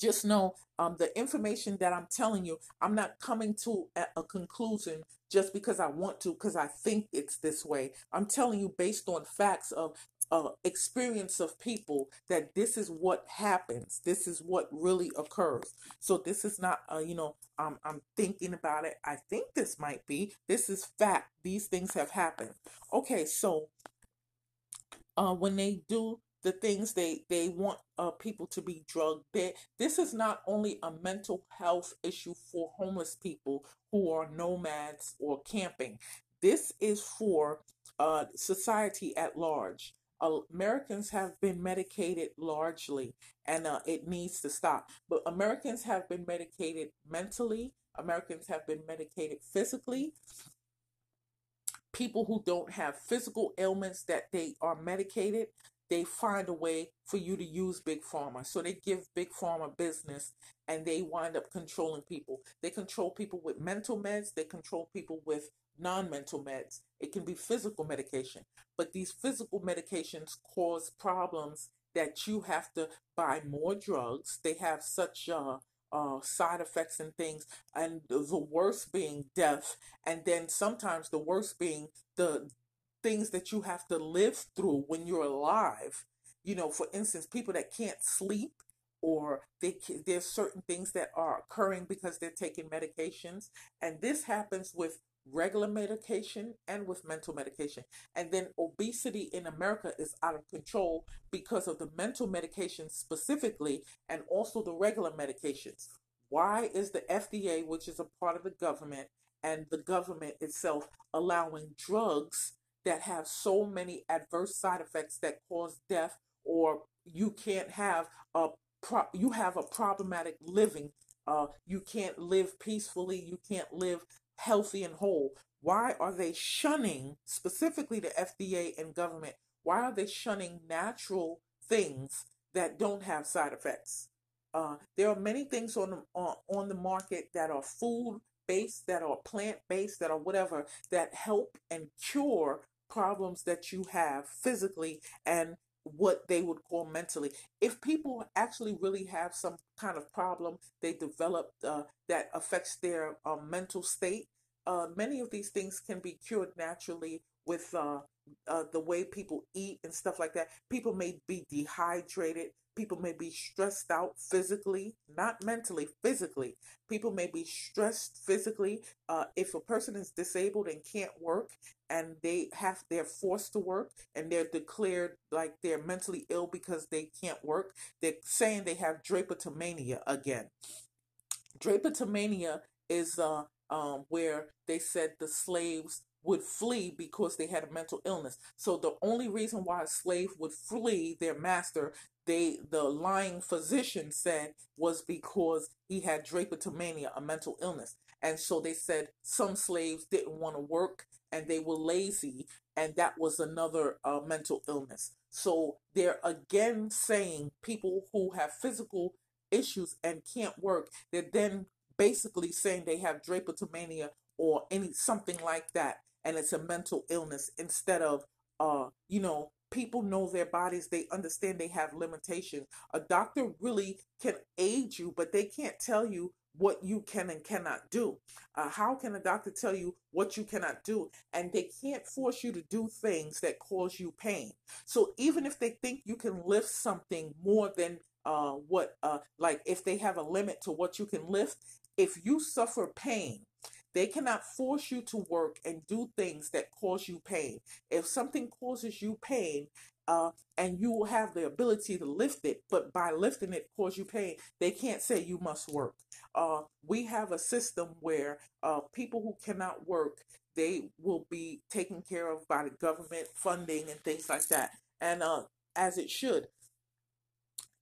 just know um the information that i'm telling you i'm not coming to a, a conclusion just because i want to because i think it's this way i'm telling you based on facts of uh, experience of people that this is what happens. This is what really occurs. So this is not, you know, um, I'm thinking about it. I think this might be. This is fact. These things have happened. Okay, so uh, when they do the things they they want uh, people to be drugged, they, this is not only a mental health issue for homeless people who are nomads or camping. This is for uh, society at large. Americans have been medicated largely, and uh, it needs to stop. But Americans have been medicated mentally, Americans have been medicated physically. People who don't have physical ailments that they are medicated, they find a way for you to use big pharma. So they give big pharma business and they wind up controlling people. They control people with mental meds, they control people with non mental meds. It can be physical medication, but these physical medications cause problems that you have to buy more drugs. They have such uh, uh, side effects and things, and the worst being death, and then sometimes the worst being the things that you have to live through when you're alive. You know, for instance, people that can't sleep or they there's certain things that are occurring because they're taking medications and this happens with regular medication and with mental medication. And then obesity in America is out of control because of the mental medication specifically and also the regular medications. Why is the FDA, which is a part of the government, and the government itself allowing drugs that have so many adverse side effects that cause death or you can't have a pro- you have a problematic living uh, you can't live peacefully you can't live healthy and whole. Why are they shunning specifically the fda and government why are they shunning natural things that don't have side effects? Uh, there are many things on the, on, on the market that are food based that are plant based that are whatever that help and cure problems that you have physically and what they would call mentally. If people actually really have some kind of problem they develop uh, that affects their uh, mental state, uh, many of these things can be cured naturally with uh, the way people eat and stuff like that. People may be dehydrated. People may be stressed out physically, not mentally, physically. People may be stressed physically. Uh, if a person is disabled and can't work and they have they're forced to work and they're declared like they're mentally ill because they can't work, they're saying they have drapetomania again. Drapetomania is uh, um, where they said the slaves would flee because they had a mental illness. So the only reason why a slave would flee their master, they the lying physician said was because he had drapetomania, a mental illness. And so they said some slaves didn't want to work and they were lazy, and that was another uh, mental illness. So they're again saying people who have physical issues and can't work, they're then basically saying they have drapetomania or any something like that and it's a mental illness instead of uh you know people know their bodies they understand they have limitations. A doctor really can aid you but they can't tell you what you can and cannot do. Uh, how can a doctor tell you what you cannot do? And they can't force you to do things that cause you pain. So even if they think you can lift something more than uh, what uh, like if they have a limit to what you can lift if you suffer pain they cannot force you to work and do things that cause you pain. If something causes you pain, uh, and you will have the ability to lift it, but by lifting it cause you pain, they can't say you must work. Uh, we have a system where uh, people who cannot work, they will be taken care of by the government funding and things like that, and uh, as it should.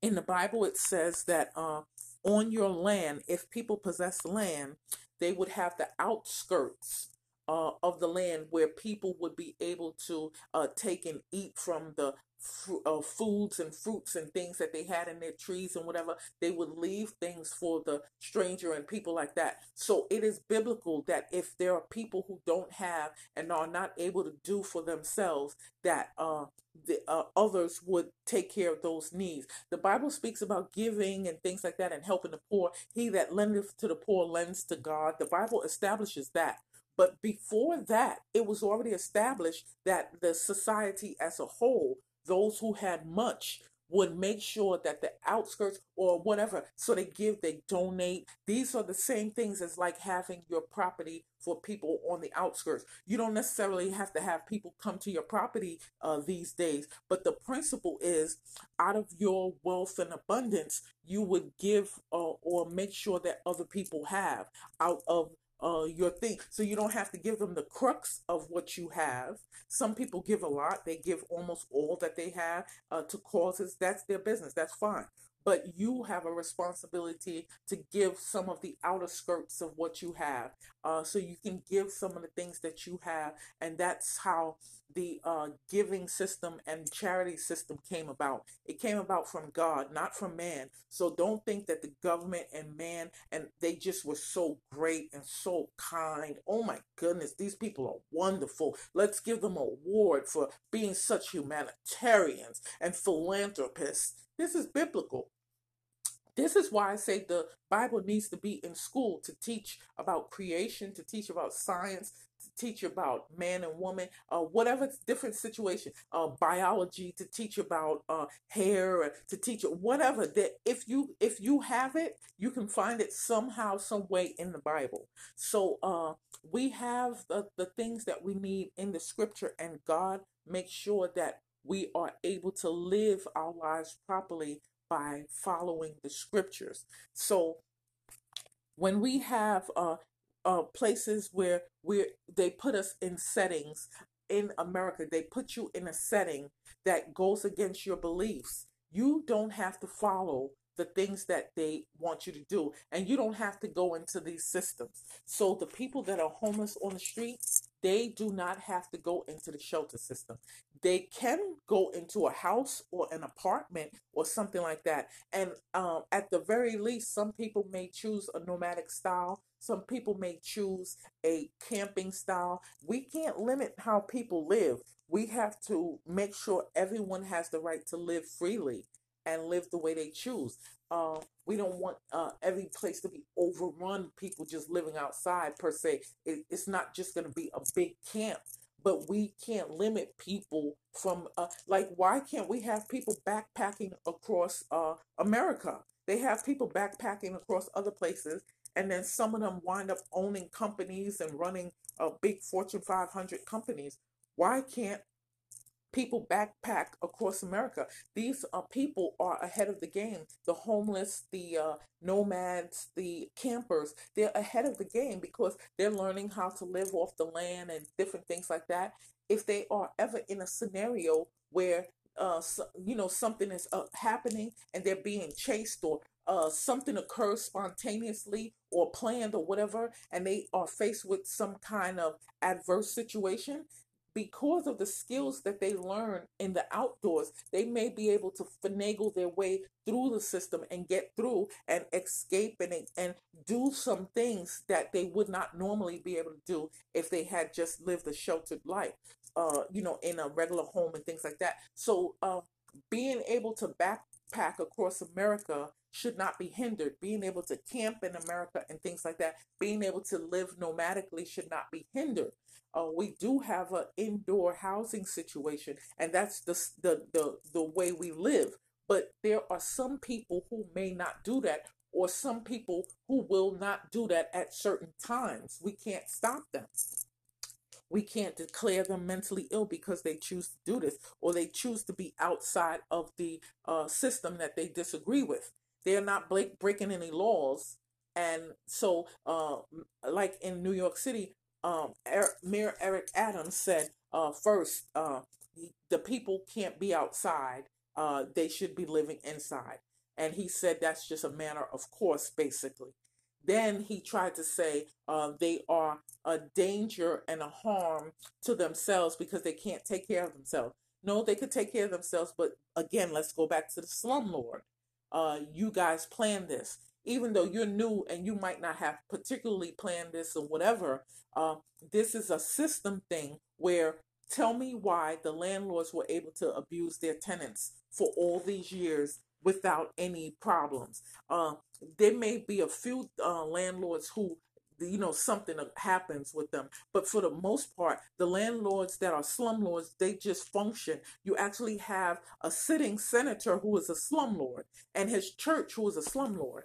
In the Bible, it says that uh, on your land, if people possess land, they would have the outskirts uh, of the land where people would be able to uh, take and eat from the fr- uh, foods and fruits and things that they had in their trees and whatever. They would leave things for the stranger and people like that. So it is biblical that if there are people who don't have and are not able to do for themselves, that uh, the uh, others would take care of those needs. The Bible speaks about giving and things like that and helping the poor. He that lendeth to the poor lends to God. The Bible establishes that. But before that, it was already established that the society as a whole, those who had much, would make sure that the outskirts or whatever, so they give, they donate. These are the same things as like having your property for people on the outskirts. You don't necessarily have to have people come to your property uh, these days, but the principle is out of your wealth and abundance, you would give uh, or make sure that other people have out of uh, your thing. So you don't have to give them the crux of what you have. Some people give a lot, they give almost all that they have uh, to causes. That's their business, that's fine. But you have a responsibility to give some of the outer skirts of what you have. Uh, so you can give some of the things that you have. And that's how the uh, giving system and charity system came about. It came about from God, not from man. So don't think that the government and man and they just were so great and so kind. Oh my goodness, these people are wonderful. Let's give them an award for being such humanitarians and philanthropists. This is biblical. This is why I say the Bible needs to be in school to teach about creation, to teach about science, to teach about man and woman, uh, whatever different situation, uh, biology to teach about uh, hair, to teach whatever. That if you if you have it, you can find it somehow, some way in the Bible. So uh, We have the, the things that we need in the scripture, and God makes sure that we are able to live our lives properly by following the scriptures. So when we have uh, uh, places where we they put us in settings in America, they put you in a setting that goes against your beliefs. You don't have to follow the things that they want you to do. And you don't have to go into these systems. So the people that are homeless on the street, they do not have to go into the shelter system. They can go into a house or an apartment or something like that. And um, at the very least, some people may choose a nomadic style. Some people may choose a camping style. We can't limit how people live. We have to make sure everyone has the right to live freely and live the way they choose. Uh, we don't want uh, every place to be overrun, people just living outside per se. It, it's not just going to be a big camp, but we can't limit people from, uh, like, why can't we have people backpacking across uh, America? They have people backpacking across other places, and then some of them wind up owning companies and running uh, big Fortune 500 companies. Why can't people backpack across America. These uh, people are ahead of the game. The homeless, the uh, nomads, the campers, they're ahead of the game because they're learning how to live off the land and different things like that. If they are ever in a scenario where uh, so, you know something is uh, happening and they're being chased or uh, something occurs spontaneously or planned or whatever, and they are faced with some kind of adverse situation, because of the skills that they learn in the outdoors, they may be able to finagle their way through the system and get through and escape and, and do some things that they would not normally be able to do if they had just lived a sheltered life, uh, you know, in a regular home and things like that. So, uh, being able to backpack across America should not be hindered. Being able to camp in America and things like that, being able to live nomadically should not be hindered uh, we do have an indoor housing situation, and that's the, the the the way we live. But there are some people who may not do that, or some people who will not do that at certain times. We can't stop them. We can't declare them mentally ill because they choose to do this, or they choose to be outside of the uh, system that they disagree with. They're not breaking any laws, and so, uh, like in New York City, um, Mayor Eric Adams said uh, first, uh, the people can't be outside. Uh, they should be living inside. And he said that's just a matter of course, basically. Then he tried to say uh, they are a danger and a harm to themselves because they can't take care of themselves. No, they could take care of themselves, but again, let's go back to the slumlord. Uh, you guys planned this even though you're new and you might not have particularly planned this or whatever, uh, this is a system thing where tell me why the landlords were able to abuse their tenants for all these years without any problems. Uh, there may be a few uh, landlords who you know something happens with them but for the most part the landlords that are slumlords they just function you actually have a sitting senator who is a slumlord and his church who is a slumlord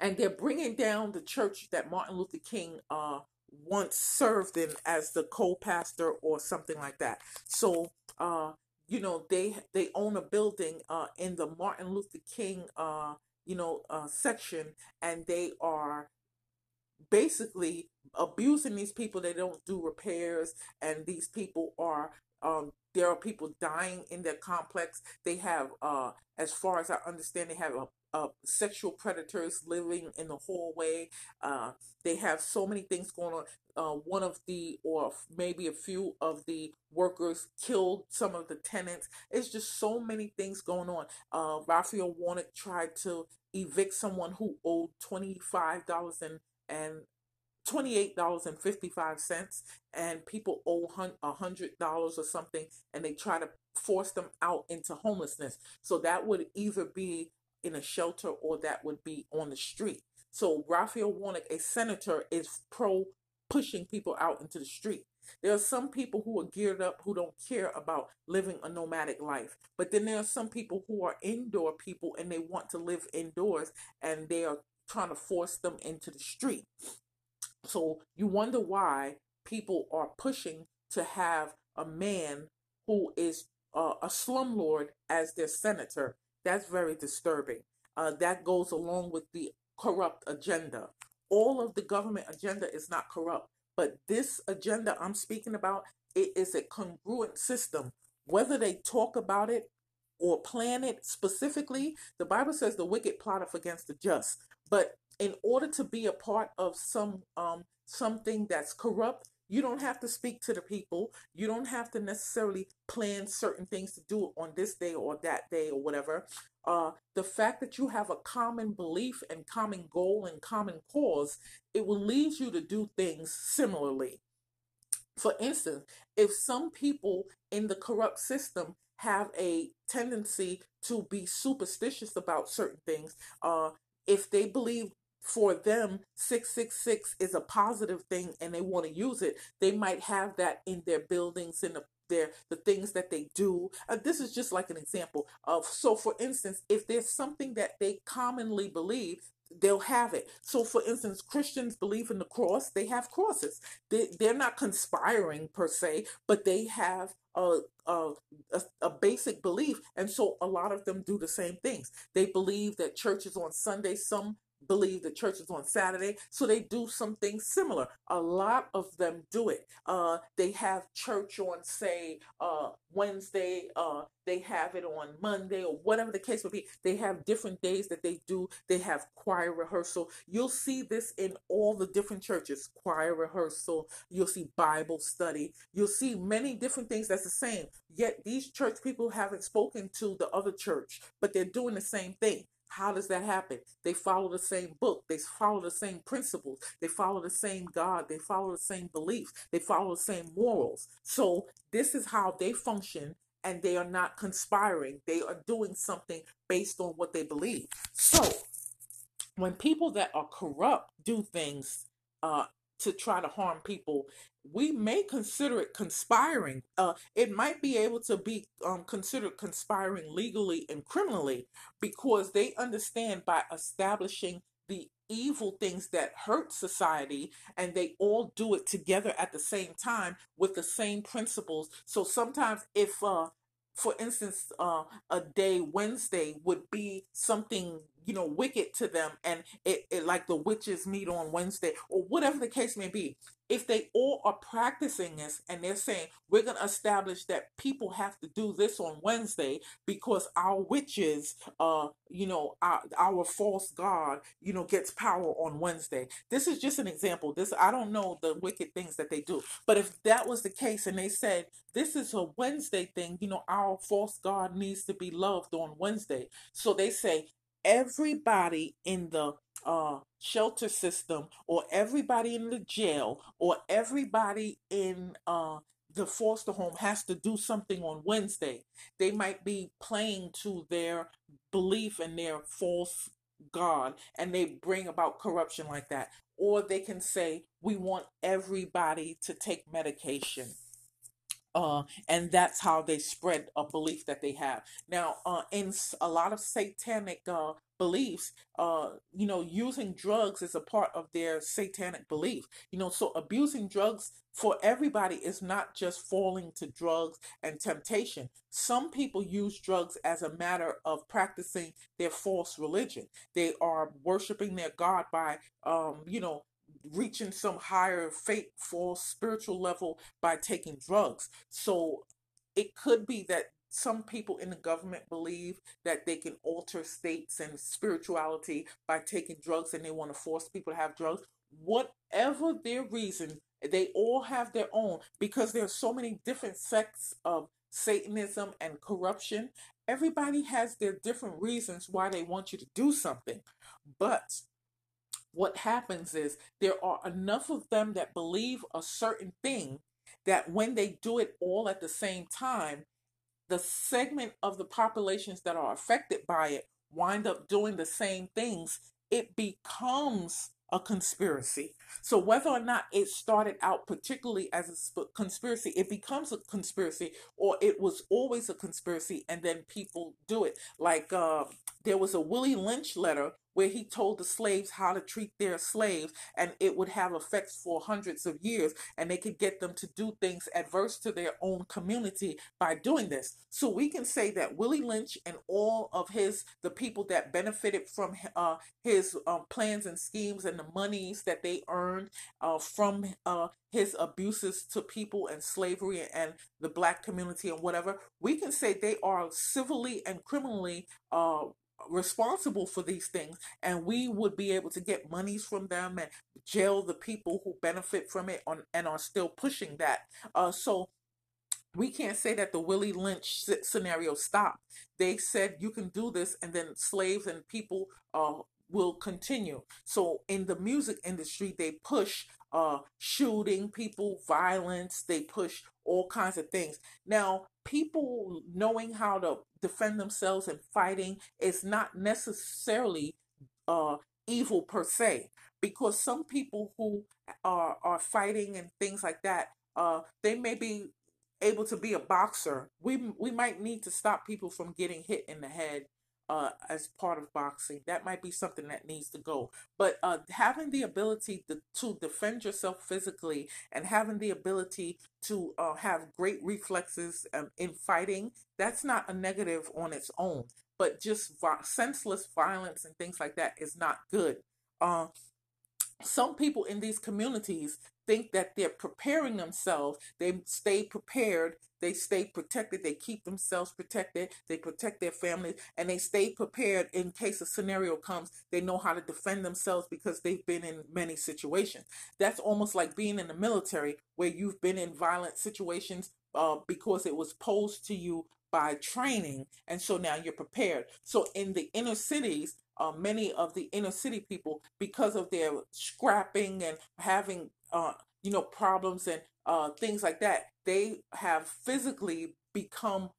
and they're bringing down the church that Martin Luther King uh, once served in as the co-pastor or something like that. So, uh, you know, they they own a building uh, in the Martin Luther King, uh, you know, uh, section, and they are basically abusing these people. They don't do repairs, and these people are um, there are people dying in their complex. They have, uh, as far as I understand, they have a uh, sexual predators living in the hallway. Uh, they have so many things going on. Uh, one of the, or maybe a few of the workers killed some of the tenants. It's just so many things going on. Uh, Raphael Warnock tried to evict someone who owed $25 and, and $28.55 and people owe $100 or something and they try to force them out into homelessness. So that would either be in a shelter or that would be on the street. So Raphael Warnock, a senator, is pro pushing people out into the street. There are some people who are geared up who don't care about living a nomadic life. But then there are some people who are indoor people and they want to live indoors and they are trying to force them into the street. So you wonder why people are pushing to have a man who is uh, a slumlord as their senator. That's very disturbing. Uh, that goes along with the corrupt agenda. All of the government agenda is not corrupt, but this agenda I'm speaking about, it is a congruent system. Whether they talk about it or plan it specifically, the Bible says the wicked plotteth against the just. But in order to be a part of some um something that's corrupt, you don't have to speak to the people. You don't have to necessarily plan certain things to do on this day or that day or whatever. Uh, the fact that you have a common belief and common goal and common cause, it will lead you to do things similarly. For instance, if some people in the corrupt system have a tendency to be superstitious about certain things, uh, if they believe for them 666 is a positive thing and they want to use it they might have that in their buildings in the their the things that they do. Uh, this is just like an example of so for instance if there's something that they commonly believe they'll have it. So for instance christians believe in the cross they have crosses. They, they're not conspiring per se but they have a, a, a, basic belief and so a lot of them do the same things. They believe that church is on sunday some believe the church is on Saturday, so they do something similar. A lot of them do it. Uh, they have church on, say, uh, Wednesday. Uh, they have it on Monday, or whatever the case may be. They have different days that they do. They have choir rehearsal. You'll see this in all the different churches: choir rehearsal. You'll see Bible study. You'll see many different things that's the same. Yet these church people haven't spoken to the other church, but they're doing the same thing. How does that happen? They follow the same book. They follow the same principles. They follow the same God. They follow the same beliefs. They follow the same morals. So this is how they function and they are not conspiring. They are doing something based on what they believe. So when people that are corrupt do things uh, to try to harm people, we may consider it conspiring. Uh, it might be able to be um, considered conspiring legally and criminally because they understand by establishing the evil things that hurt society and they all do it together at the same time with the same principles. So sometimes if uh, for instance, uh, a day Wednesday would be something you know wicked to them, and it, it like the witches meet on Wednesday or whatever the case may be. If they all are practicing this and they're saying we're going to establish that people have to do this on wednesday because our witches uh you know our, our false god you know gets power on wednesday. This is just an example. This i don't know the wicked things that they do. But if that was the case and they said this is a wednesday thing you know our false god needs to be loved on wednesday. So they say everybody in the uh, shelter system or everybody in the jail or everybody in uh, the foster home has to do something on Wednesday. They might be playing to their belief and their false God and they bring about corruption like that. Or they can say, we want everybody to take medication uh, and that's how they spread a belief that they have. Now, uh, in a lot of satanic uh, beliefs, uh, you know, using drugs is a part of their satanic belief. You know, so abusing drugs for everybody is not just falling to drugs and temptation. Some people use drugs as a matter of practicing their false religion. They are worshiping their God by, um, you know, reaching some higher faith false spiritual level by taking drugs. So it could be that some people in the government believe that they can alter states and spirituality by taking drugs and they want to force people to have drugs. Whatever their reason, they all have their own because there are so many different sects of Satanism and corruption. Everybody has their different reasons why they want you to do something. But what happens is there are enough of them that believe a certain thing that when they do it all at the same time, the segment of the populations that are affected by it wind up doing the same things. It becomes a conspiracy. So whether or not it started out particularly as a conspiracy, it becomes a conspiracy, or it was always a conspiracy, and then people do it. Like uh, there was a Willie Lynch letter where he told the slaves how to treat their slaves, and it would have effects for hundreds of years, and they could get them to do things adverse to their own community by doing this. So we can say that Willie Lynch and all of his the people that benefited from uh, his uh, plans and schemes and the monies that they earned uh, from uh, his abuses to people and slavery and the black community and whatever, we can say they are civilly and criminally uh, responsible for these things and we would be able to get monies from them and jail the people who benefit from it on and are still pushing that uh, so we can't say that the Willie Lynch scenario stopped. They said you can do this, and then slaves and people uh, will continue. So in the music industry, they push uh, shooting people, violence. They push all kinds of things. Now, people knowing how to defend themselves and fighting is not necessarily uh, evil per se, because some people who are are fighting and things like that, uh, they may be able to be a boxer. We we might need to stop people from getting hit in the head uh, as part of boxing. That might be something that needs to go. But uh, having the ability to, to defend yourself physically and having the ability to uh, have great reflexes um, in fighting, that's not a negative on its own. But just senseless violence and things like that is not good. Uh, some people in these communities think that they're preparing themselves. They stay prepared. They stay protected. They keep themselves protected. They protect their families and they stay prepared in case a scenario comes. They know how to defend themselves because they've been in many situations. That's almost like being in the military where you've been in violent situations uh, because it was posed to you by training. And so now you're prepared. So in the inner cities, uh, many of the inner city people, because of their scrapping and having uh, you know, problems and uh, things like that, they have physically become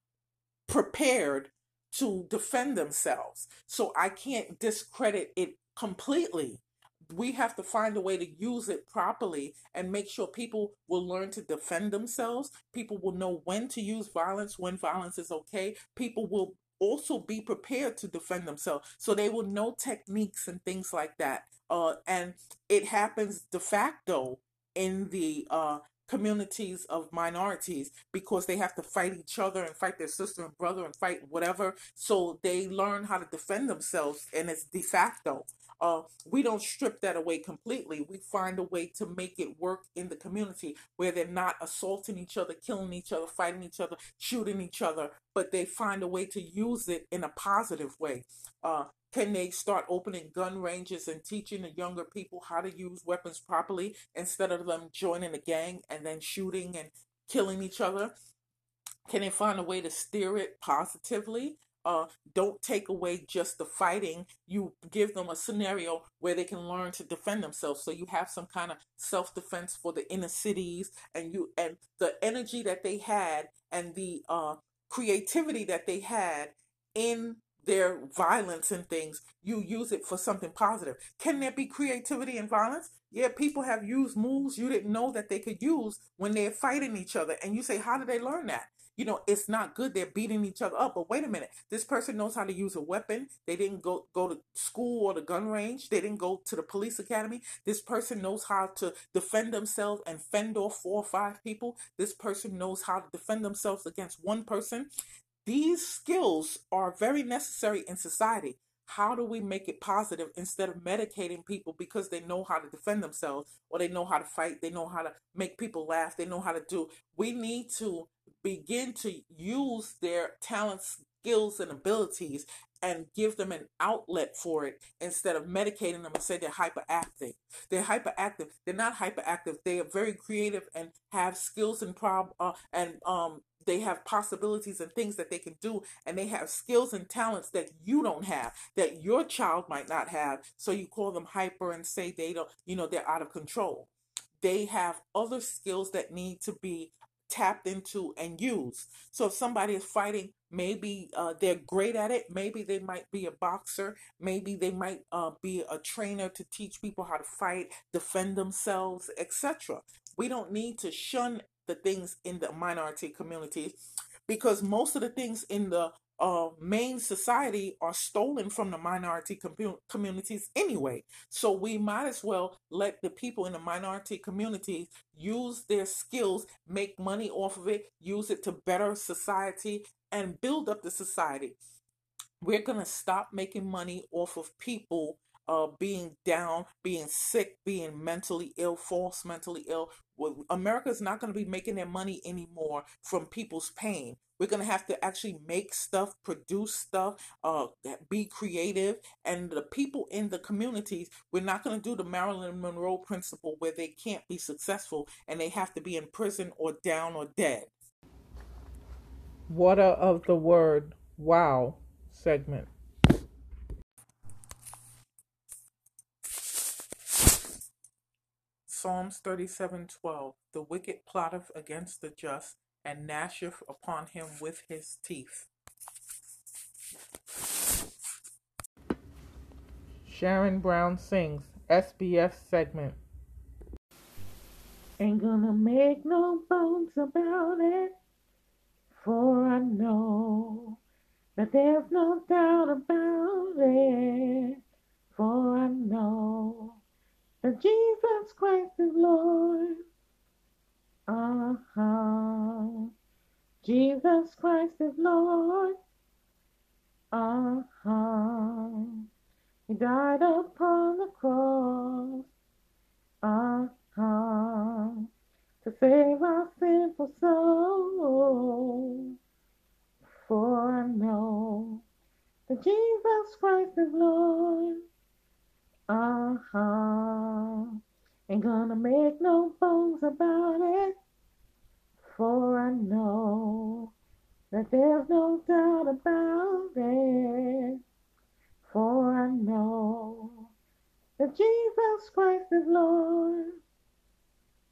prepared to defend themselves. So I can't discredit it completely. We have to find a way to use it properly and make sure people will learn to defend themselves. People will know when to use violence, when violence is okay. People will also be prepared to defend themselves. So they will know techniques and things like that. Uh, and it happens de facto in the uh, communities of minorities because they have to fight each other and fight their sister and brother and fight whatever. So they learn how to defend themselves, and it's de facto. Uh, we don't strip that away completely. We find a way to make it work in the community where they're not assaulting each other, killing each other, fighting each other, shooting each other, but they find a way to use it in a positive way. Uh, can they start opening gun ranges and teaching the younger people how to use weapons properly instead of them joining a gang and then shooting and killing each other? Can they find a way to steer it positively? Uh, don't take away just the fighting. You give them a scenario where they can learn to defend themselves. So you have some kind of self defense for the inner cities, and you and the energy that they had and the uh, creativity that they had in their violence and things, you use it for something positive. Can there be creativity in violence? Yeah, people have used moves you didn't know that they could use when they're fighting each other. And you say, how did they learn that? You know, it's not good. They're beating each other up. But wait a minute. This person knows how to use a weapon. They didn't go, go to school or the gun range. They didn't go to the police academy. This person knows how to defend themselves and fend off four or five people. This person knows how to defend themselves against one person. These skills are very necessary in society. How do we make it positive instead of medicating people because they know how to defend themselves or they know how to fight, they know how to make people laugh, they know how to do? We need to begin to use their talents, skills, and abilities and give them an outlet for it instead of medicating them and say they're hyperactive. They're hyperactive. They're not hyperactive. They are very creative and have skills and prob uh, and um they have possibilities and things that they can do and they have skills and talents that you don't have that your child might not have. So you call them hyper and say they don't you know they're out of control. They have other skills that need to be tapped into and used. So if somebody is fighting maybe uh, they're great at it. Maybe they might be a boxer. Maybe they might uh, be a trainer to teach people how to fight defend themselves etc we don't need to shun the things in the minority communities because most of the things in the uh, main society are stolen from the minority commu- communities anyway. So we might as well let the people in the minority communities use their skills, make money off of it, use it to better society, and build up the society. We're going to stop making money off of people uh, being down, being sick, being mentally ill, false mentally ill. Well, America's not going to be making their money anymore from people's pain. We're going to have to actually make stuff, produce stuff, uh, be creative. And the people in the communities, we're not going to do the Marilyn Monroe principle where they can't be successful and they have to be in prison or down or dead. Water of the Word, wow segment. Psalms 37:12 The wicked plotteth against the just and gnasheth upon him with his teeth. Sharon Brown sings SBS segment. Ain't gonna make no bones about it, for I know that there's no doubt about it, for I know that Jesus Christ is Lord. Uh-huh. Jesus Christ is Lord. Uh-huh. He died upon the cross. Uh-huh. To save our sinful soul. For I know that Jesus Christ is Lord. Uh-huh. Ain't gonna make no bones about it. For I know that there's no doubt about it. For I know that Jesus Christ is Lord.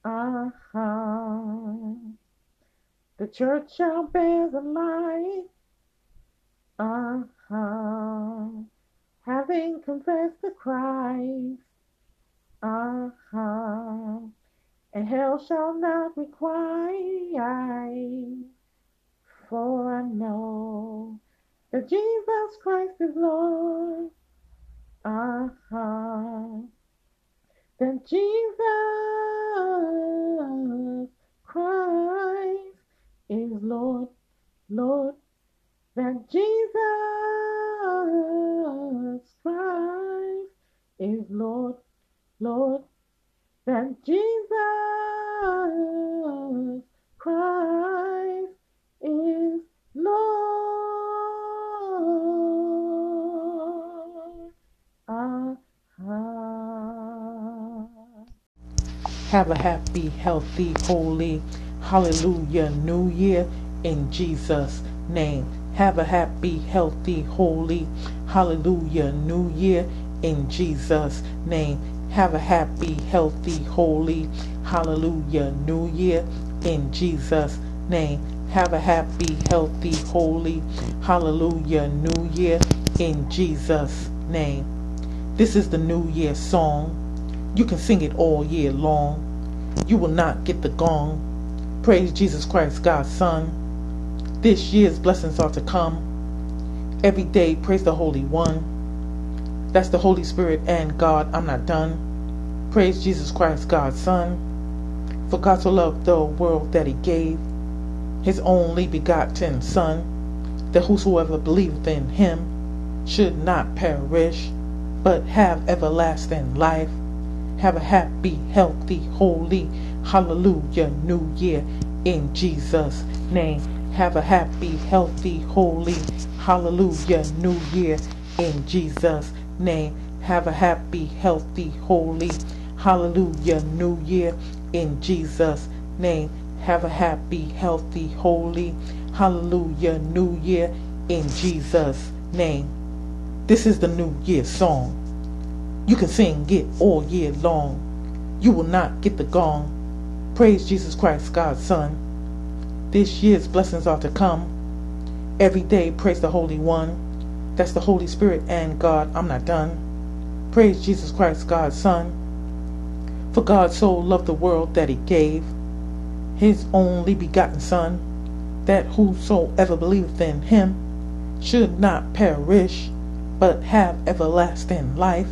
Uh-huh. The church shall bear the light. Uh-huh having confessed the Christ. Uh-huh. And hell shall not require, for I know that Jesus Christ is Lord. Uh-huh. That Jesus Christ is Lord, Lord. That Jesus Christ is Lord, Lord, that Jesus Christ is Lord. Uh-huh. Have a happy, healthy, holy, hallelujah, new year in Jesus' name. Have a happy, healthy, holy, hallelujah, new year in Jesus' name. Have a happy, healthy, holy, hallelujah, new year in Jesus' name. Have a happy, healthy, holy, hallelujah, new year in Jesus' name. This is the New Year song. You can sing it all year long. You will not get the gong. Praise Jesus Christ, God's Son. This year's blessings are to come. Every day, praise the Holy One. That's the Holy Spirit and God. I'm not done. Praise Jesus Christ, God's Son. For God so loved the world that He gave His only begotten Son, that whosoever believeth in Him should not perish, but have everlasting life. Have a happy, healthy, holy, hallelujah, new year in Jesus' name. Have a happy, healthy, holy, hallelujah, new year in Jesus' name. Have a happy, healthy, holy, hallelujah, new year in Jesus' name. Have a happy, healthy, holy, hallelujah, new year in Jesus' name. This is the New Year song. You can sing it all year long. You will not get the gong. Praise Jesus Christ, God's Son. This year's blessings are to come. Every day, praise the Holy One. That's the Holy Spirit and God. I'm not done. Praise Jesus Christ, God's Son. For God so loved the world that he gave his only begotten Son, that whosoever believeth in him should not perish, but have everlasting life.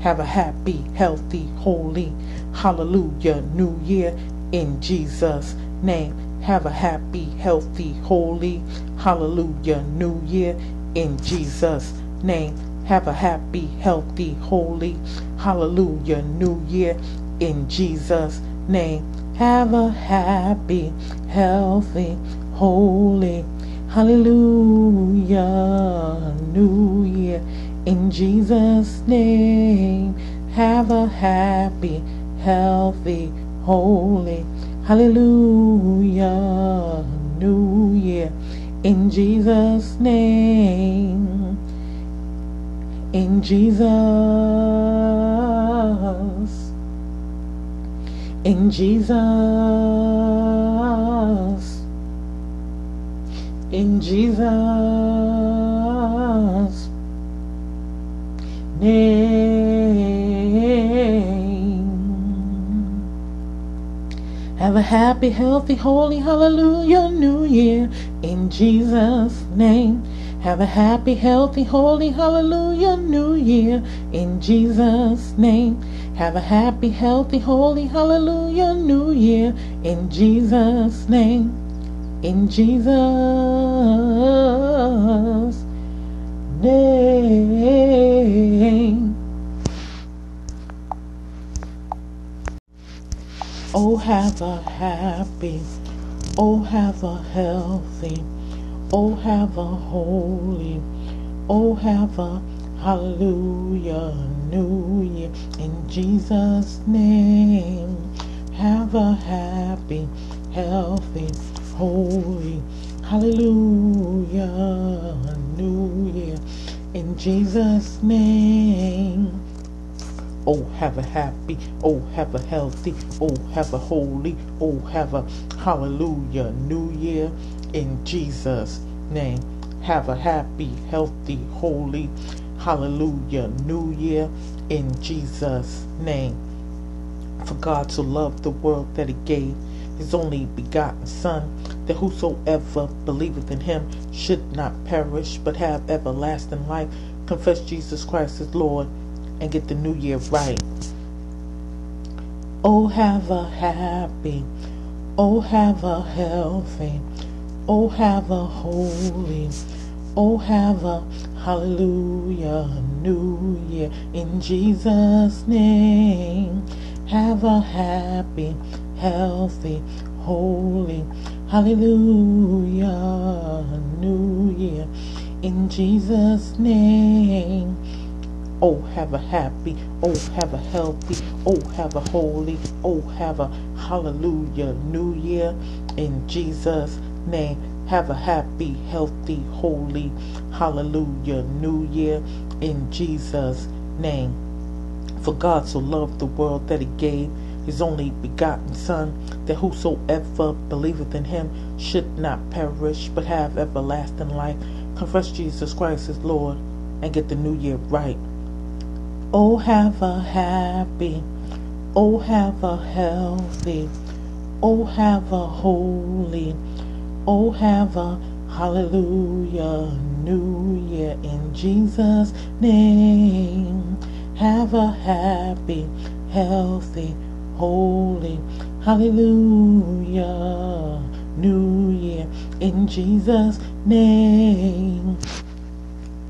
Have a happy, healthy, holy, hallelujah, new year in Jesus' name. Have a happy, healthy, holy, hallelujah, new year in Jesus' name. Have a happy, healthy, holy, hallelujah, new year in Jesus' name. Have a happy, healthy, holy, hallelujah, new year in Jesus' name. Have a happy, healthy, holy, hallelujah, new year in Jesus' name. In Jesus in Jesus, in Jesus' name. Have a happy, healthy, holy, hallelujah, new year in Jesus' name. Have a happy, healthy, holy, hallelujah, new year in Jesus' name. Have a happy, healthy, holy, hallelujah, new year in Jesus' name. In Jesus' name. Oh, have a happy, oh, have a healthy, oh, have a holy, oh, have a hallelujah, new year in Jesus' name. Have a happy, healthy, holy, hallelujah, new year in Jesus' name. Oh, have a happy, oh, have a healthy, oh, have a holy, oh, have a hallelujah, new year in Jesus' name. Have a happy, healthy, holy, hallelujah, new year in Jesus' name. For God to love the world that He gave His only begotten Son, that whosoever believeth in Him should not perish but have everlasting life. Confess Jesus Christ as Lord and get the new year right. Oh, have a happy, oh, have a healthy, oh, have a holy, oh, have a hallelujah, new year in Jesus' name. Have a happy, healthy, holy, hallelujah, new year in Jesus' name. Oh, have a happy, oh, have a healthy, oh, have a holy, oh, have a hallelujah new year in Jesus' name. Have a happy, healthy, holy, hallelujah new year in Jesus' name. For God so loved the world that he gave his only begotten Son, that whosoever believeth in him should not perish but have everlasting life. Confess Jesus Christ as Lord and get the new year right. Oh, have a happy, oh, have a healthy, oh, have a holy, oh, have a hallelujah new year in Jesus' name. Have a happy, healthy, holy, hallelujah new year in Jesus' name.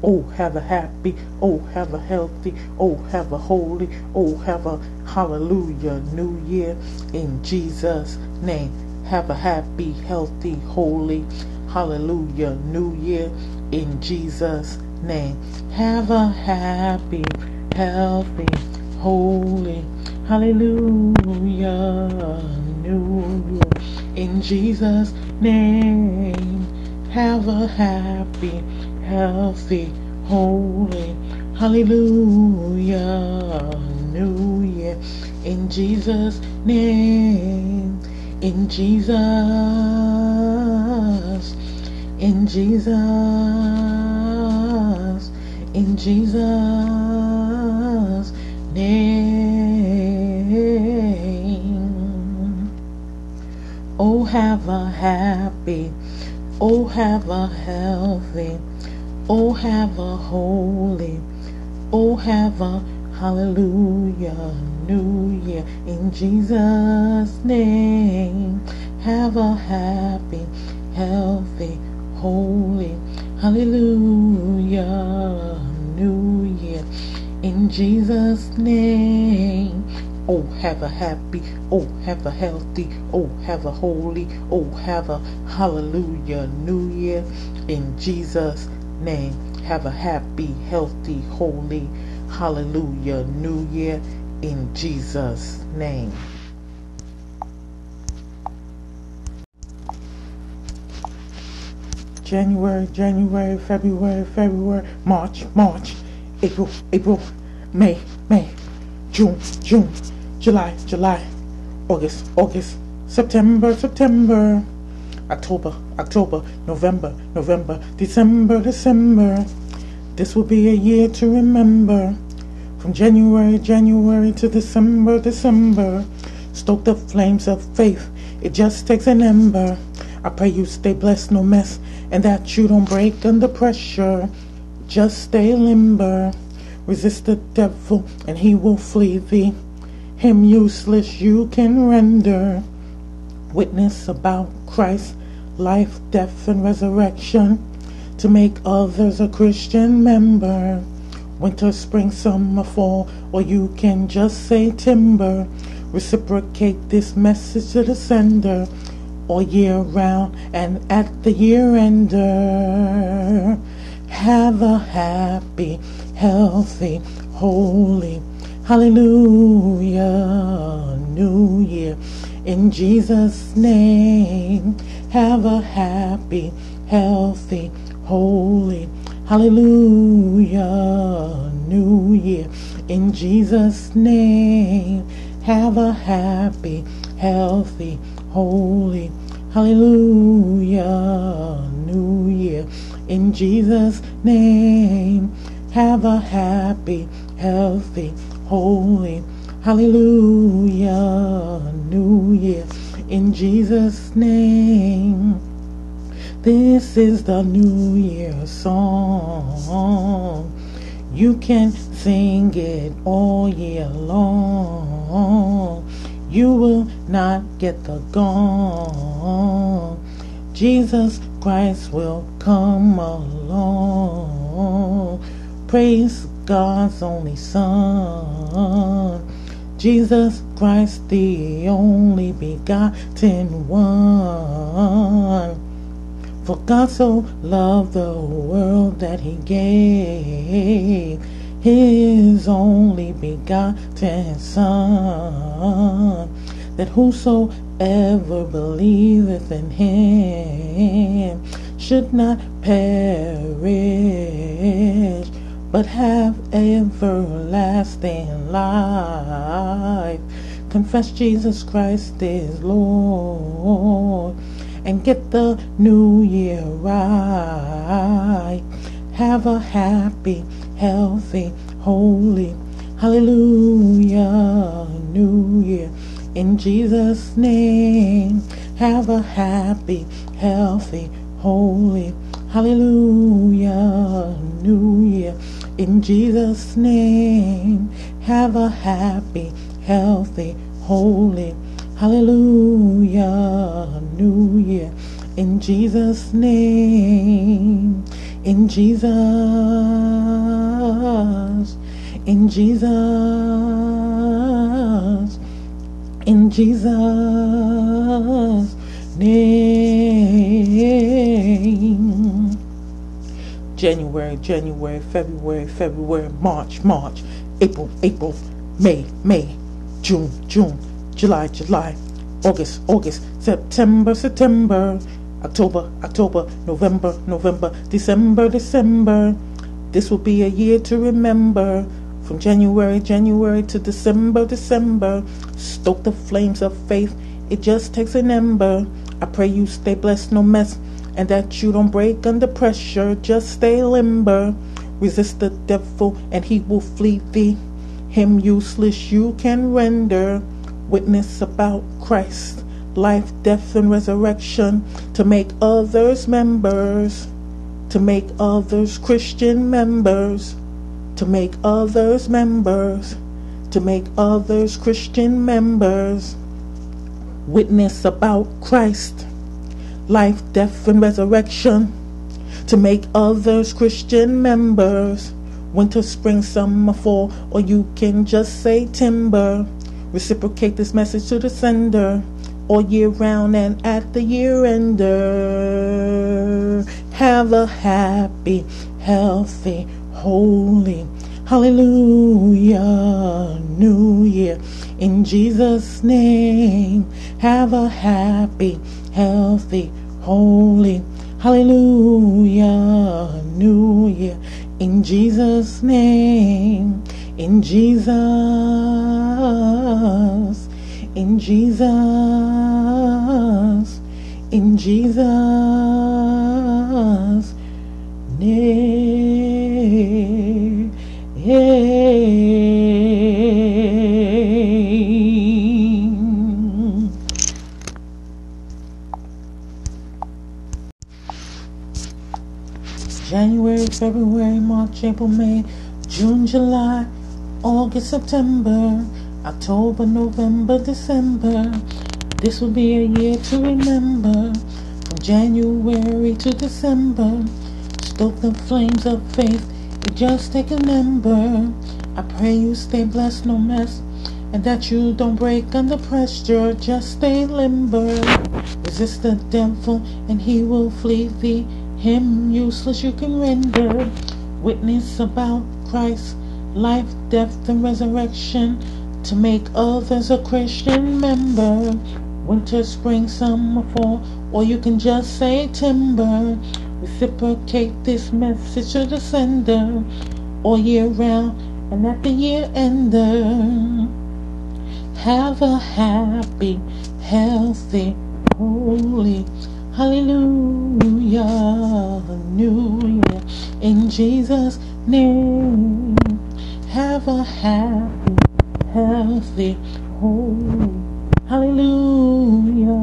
Oh, have a happy, oh, have a healthy, oh, have a holy, oh, have a hallelujah new year in Jesus' name. Have a happy, healthy, holy, hallelujah new year in Jesus' name. Have a happy, healthy, holy, hallelujah new year in Jesus' name. Have a happy, healthy, holy, hallelujah, year in Jesus' name, in Jesus, in Jesus, in Jesus' name. Oh, have a happy, oh, have a healthy, Oh, have a holy, oh, have a hallelujah, new year in Jesus' name. Have a happy, healthy, holy, hallelujah, new year in Jesus' name. Oh, have a happy, oh, have a healthy, oh, have a holy, oh, have a hallelujah new year in Jesus' name. Have a happy, healthy, holy, hallelujah new year in Jesus' name. January, January, February, February, March, March, April, April, May, May, June, June, July, July, August, August, September, September, October, October, November, November, December, December. This will be a year to remember. From January, January to December, December. Stoke the flames of faith. It just takes an ember. I pray you stay blessed, no mess, and that you don't break under pressure. Just stay limber. Resist the devil, and he will flee thee. Him useless you can render. Witness about Christ, life, death, and resurrection to make others a Christian member. Winter, spring, summer, fall, or you can just say timber. Reciprocate this message to the sender all year round and at the year ender. Have a happy, healthy, holy, hallelujah, new year. In Jesus' name, have a happy, healthy, holy, hallelujah, new year. In Jesus' name, have a happy, healthy, holy, hallelujah, new year. In Jesus' name, have a happy, healthy, holy, hallelujah, new year. In Jesus' name, this is the New Year song. You can sing it all year long. You will not get the gong. Jesus Christ will come along. Praise God's only Son. Jesus Christ, the only begotten one. For God so loved the world that he gave his only begotten Son, that whosoever believeth in him should not perish, but have everlasting life. Confess Jesus Christ is Lord and get the new year right. Have a happy, healthy, holy, hallelujah, new year. In Jesus' name, have a happy, healthy, holy, hallelujah, new year. In Jesus' name, have a happy, healthy, holy, hallelujah, new year. In Jesus' name, in Jesus, in Jesus, in Jesus' name. January, January, February, February, March, March, April, April, May, May, June, June, July, July, August, August, September, September, October, October, November, November, December, December. This will be a year to remember. From January, January to December, December. Stoke the flames of faith. It just takes an ember. I pray you stay blessed, no mess, and that you don't break under pressure. Just stay limber. Resist the devil, and he will flee thee. Him useless you can render. Witness about Christ life, death, and resurrection to make others members, to make others Christian members, to make others members, to make others Christian members. Witness about Christ, life, death, and resurrection, to make others Christian members. Winter, spring, summer, fall, or you can just say timber. Reciprocate this message to the sender all year round and at the year ender. Have a happy, healthy, holy, hallelujah, new year. In Jesus' name, have a happy, healthy, holy, hallelujah, new year. In Jesus' name, in Jesus, in Jesus, in Jesus' name. January, February, March, April, May, June, July, August, September, October, November, December. This will be a year to remember. From January to December, stoke the flames of faith. You just take a number. I pray you stay blessed, no mess, and that you don't break under pressure. Just stay limber. Resist the devil, and he will flee thee. Him useless you can render. Witness about Christ's life, death, and resurrection to make others a Christian member. Winter, spring, summer, fall, or you can just say timber. Reciprocate this message to the sender all year round and at the year ender. Have a happy, healthy, holy, hallelujah, year. In Jesus' name, have a happy, healthy, holy, hallelujah,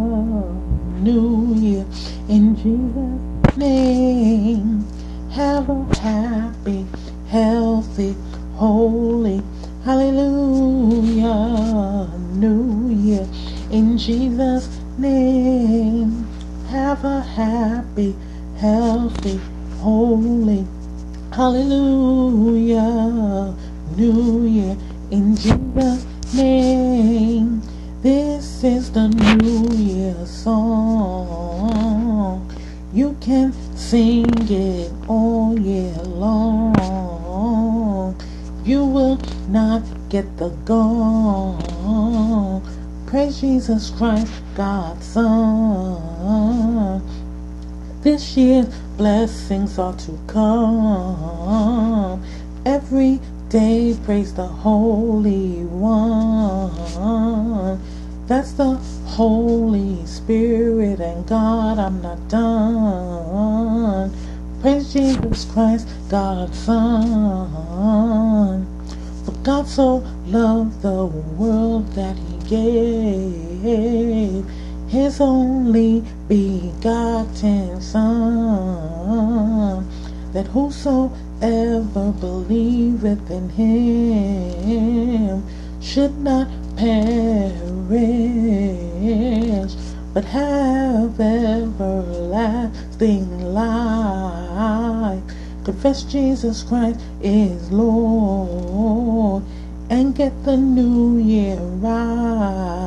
new year. In Jesus' name, have a happy, healthy, holy, hallelujah, new year. In Jesus' name, have a happy, healthy, holy, hallelujah, new year. In Jesus' name, this is the New Year song. You can sing it all year long. You will not get the gong. Praise Jesus Christ, God's Son. This year, blessings are to come. Every day, praise the Holy One. That's the Holy Spirit and God. I'm not done. Praise Jesus Christ, God's Son. For God so loved the world that He gave His only begotten Son, that whosoever believeth in Him should not perish, but have everlasting life. Confess Jesus Christ is Lord and get the new year right.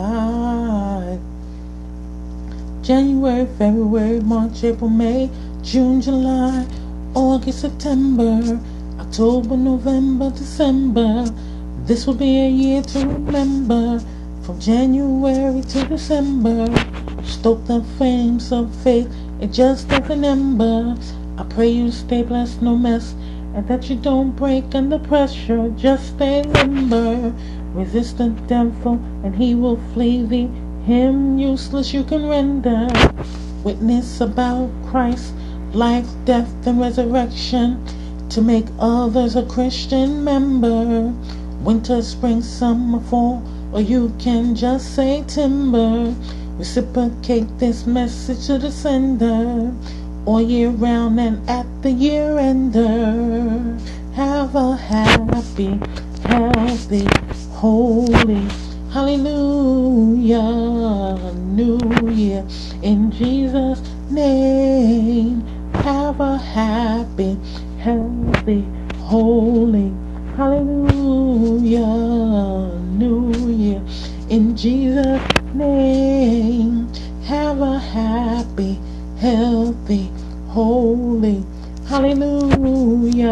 January, February, March, April, May, June, July, August, September, October, November, December. This will be a year to remember. From January to December, stoke the flames of faith. It just an ember. I pray you stay blessed, no mess, and that you don't break under pressure. Just stay limber. Resist the devil, and he will flee thee. Him useless you can render. Witness about Christ, life, death, and resurrection to make others a Christian member. Winter, spring, summer, fall, or you can just say timber. Reciprocate this message to the sender all year round and at the year ender. Have a happy, healthy, holy, hallelujah, new year in Jesus' name. Have a happy, healthy, holy, hallelujah, new year in Jesus' name. Have a happy, healthy, holy, hallelujah,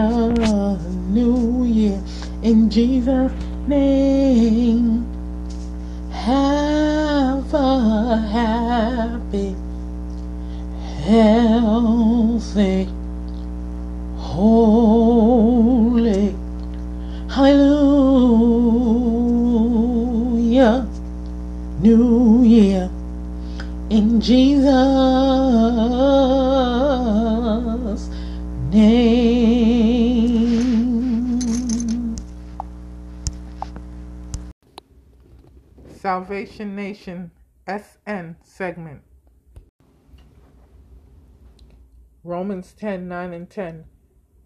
new year in Jesus' name. Have a happy, healthy, holy, hallelujah, new year in Jesus' name. Salvation Nation SN segment. Romans 10 9 and 10.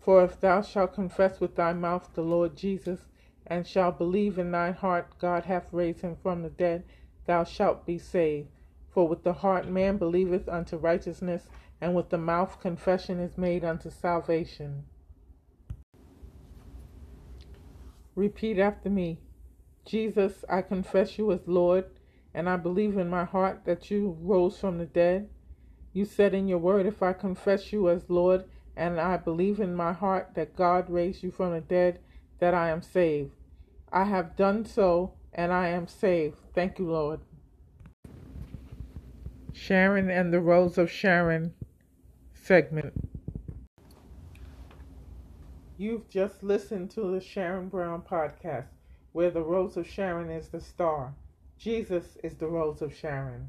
For if thou shalt confess with thy mouth the Lord Jesus, and shalt believe in thine heart God hath raised him from the dead, thou shalt be saved. For with the heart man believeth unto righteousness, and with the mouth confession is made unto salvation. Repeat after me Jesus, I confess you as Lord, and I believe in my heart that you rose from the dead. You said in your word, If I confess you as Lord, and I believe in my heart that God raised you from the dead, that I am saved. I have done so, and I am saved. Thank you, Lord. Sharon and the Rose of Sharon segment. You've just listened to the Sharon Brown podcast, where the Rose of Sharon is the star. Jesus is the Rose of Sharon.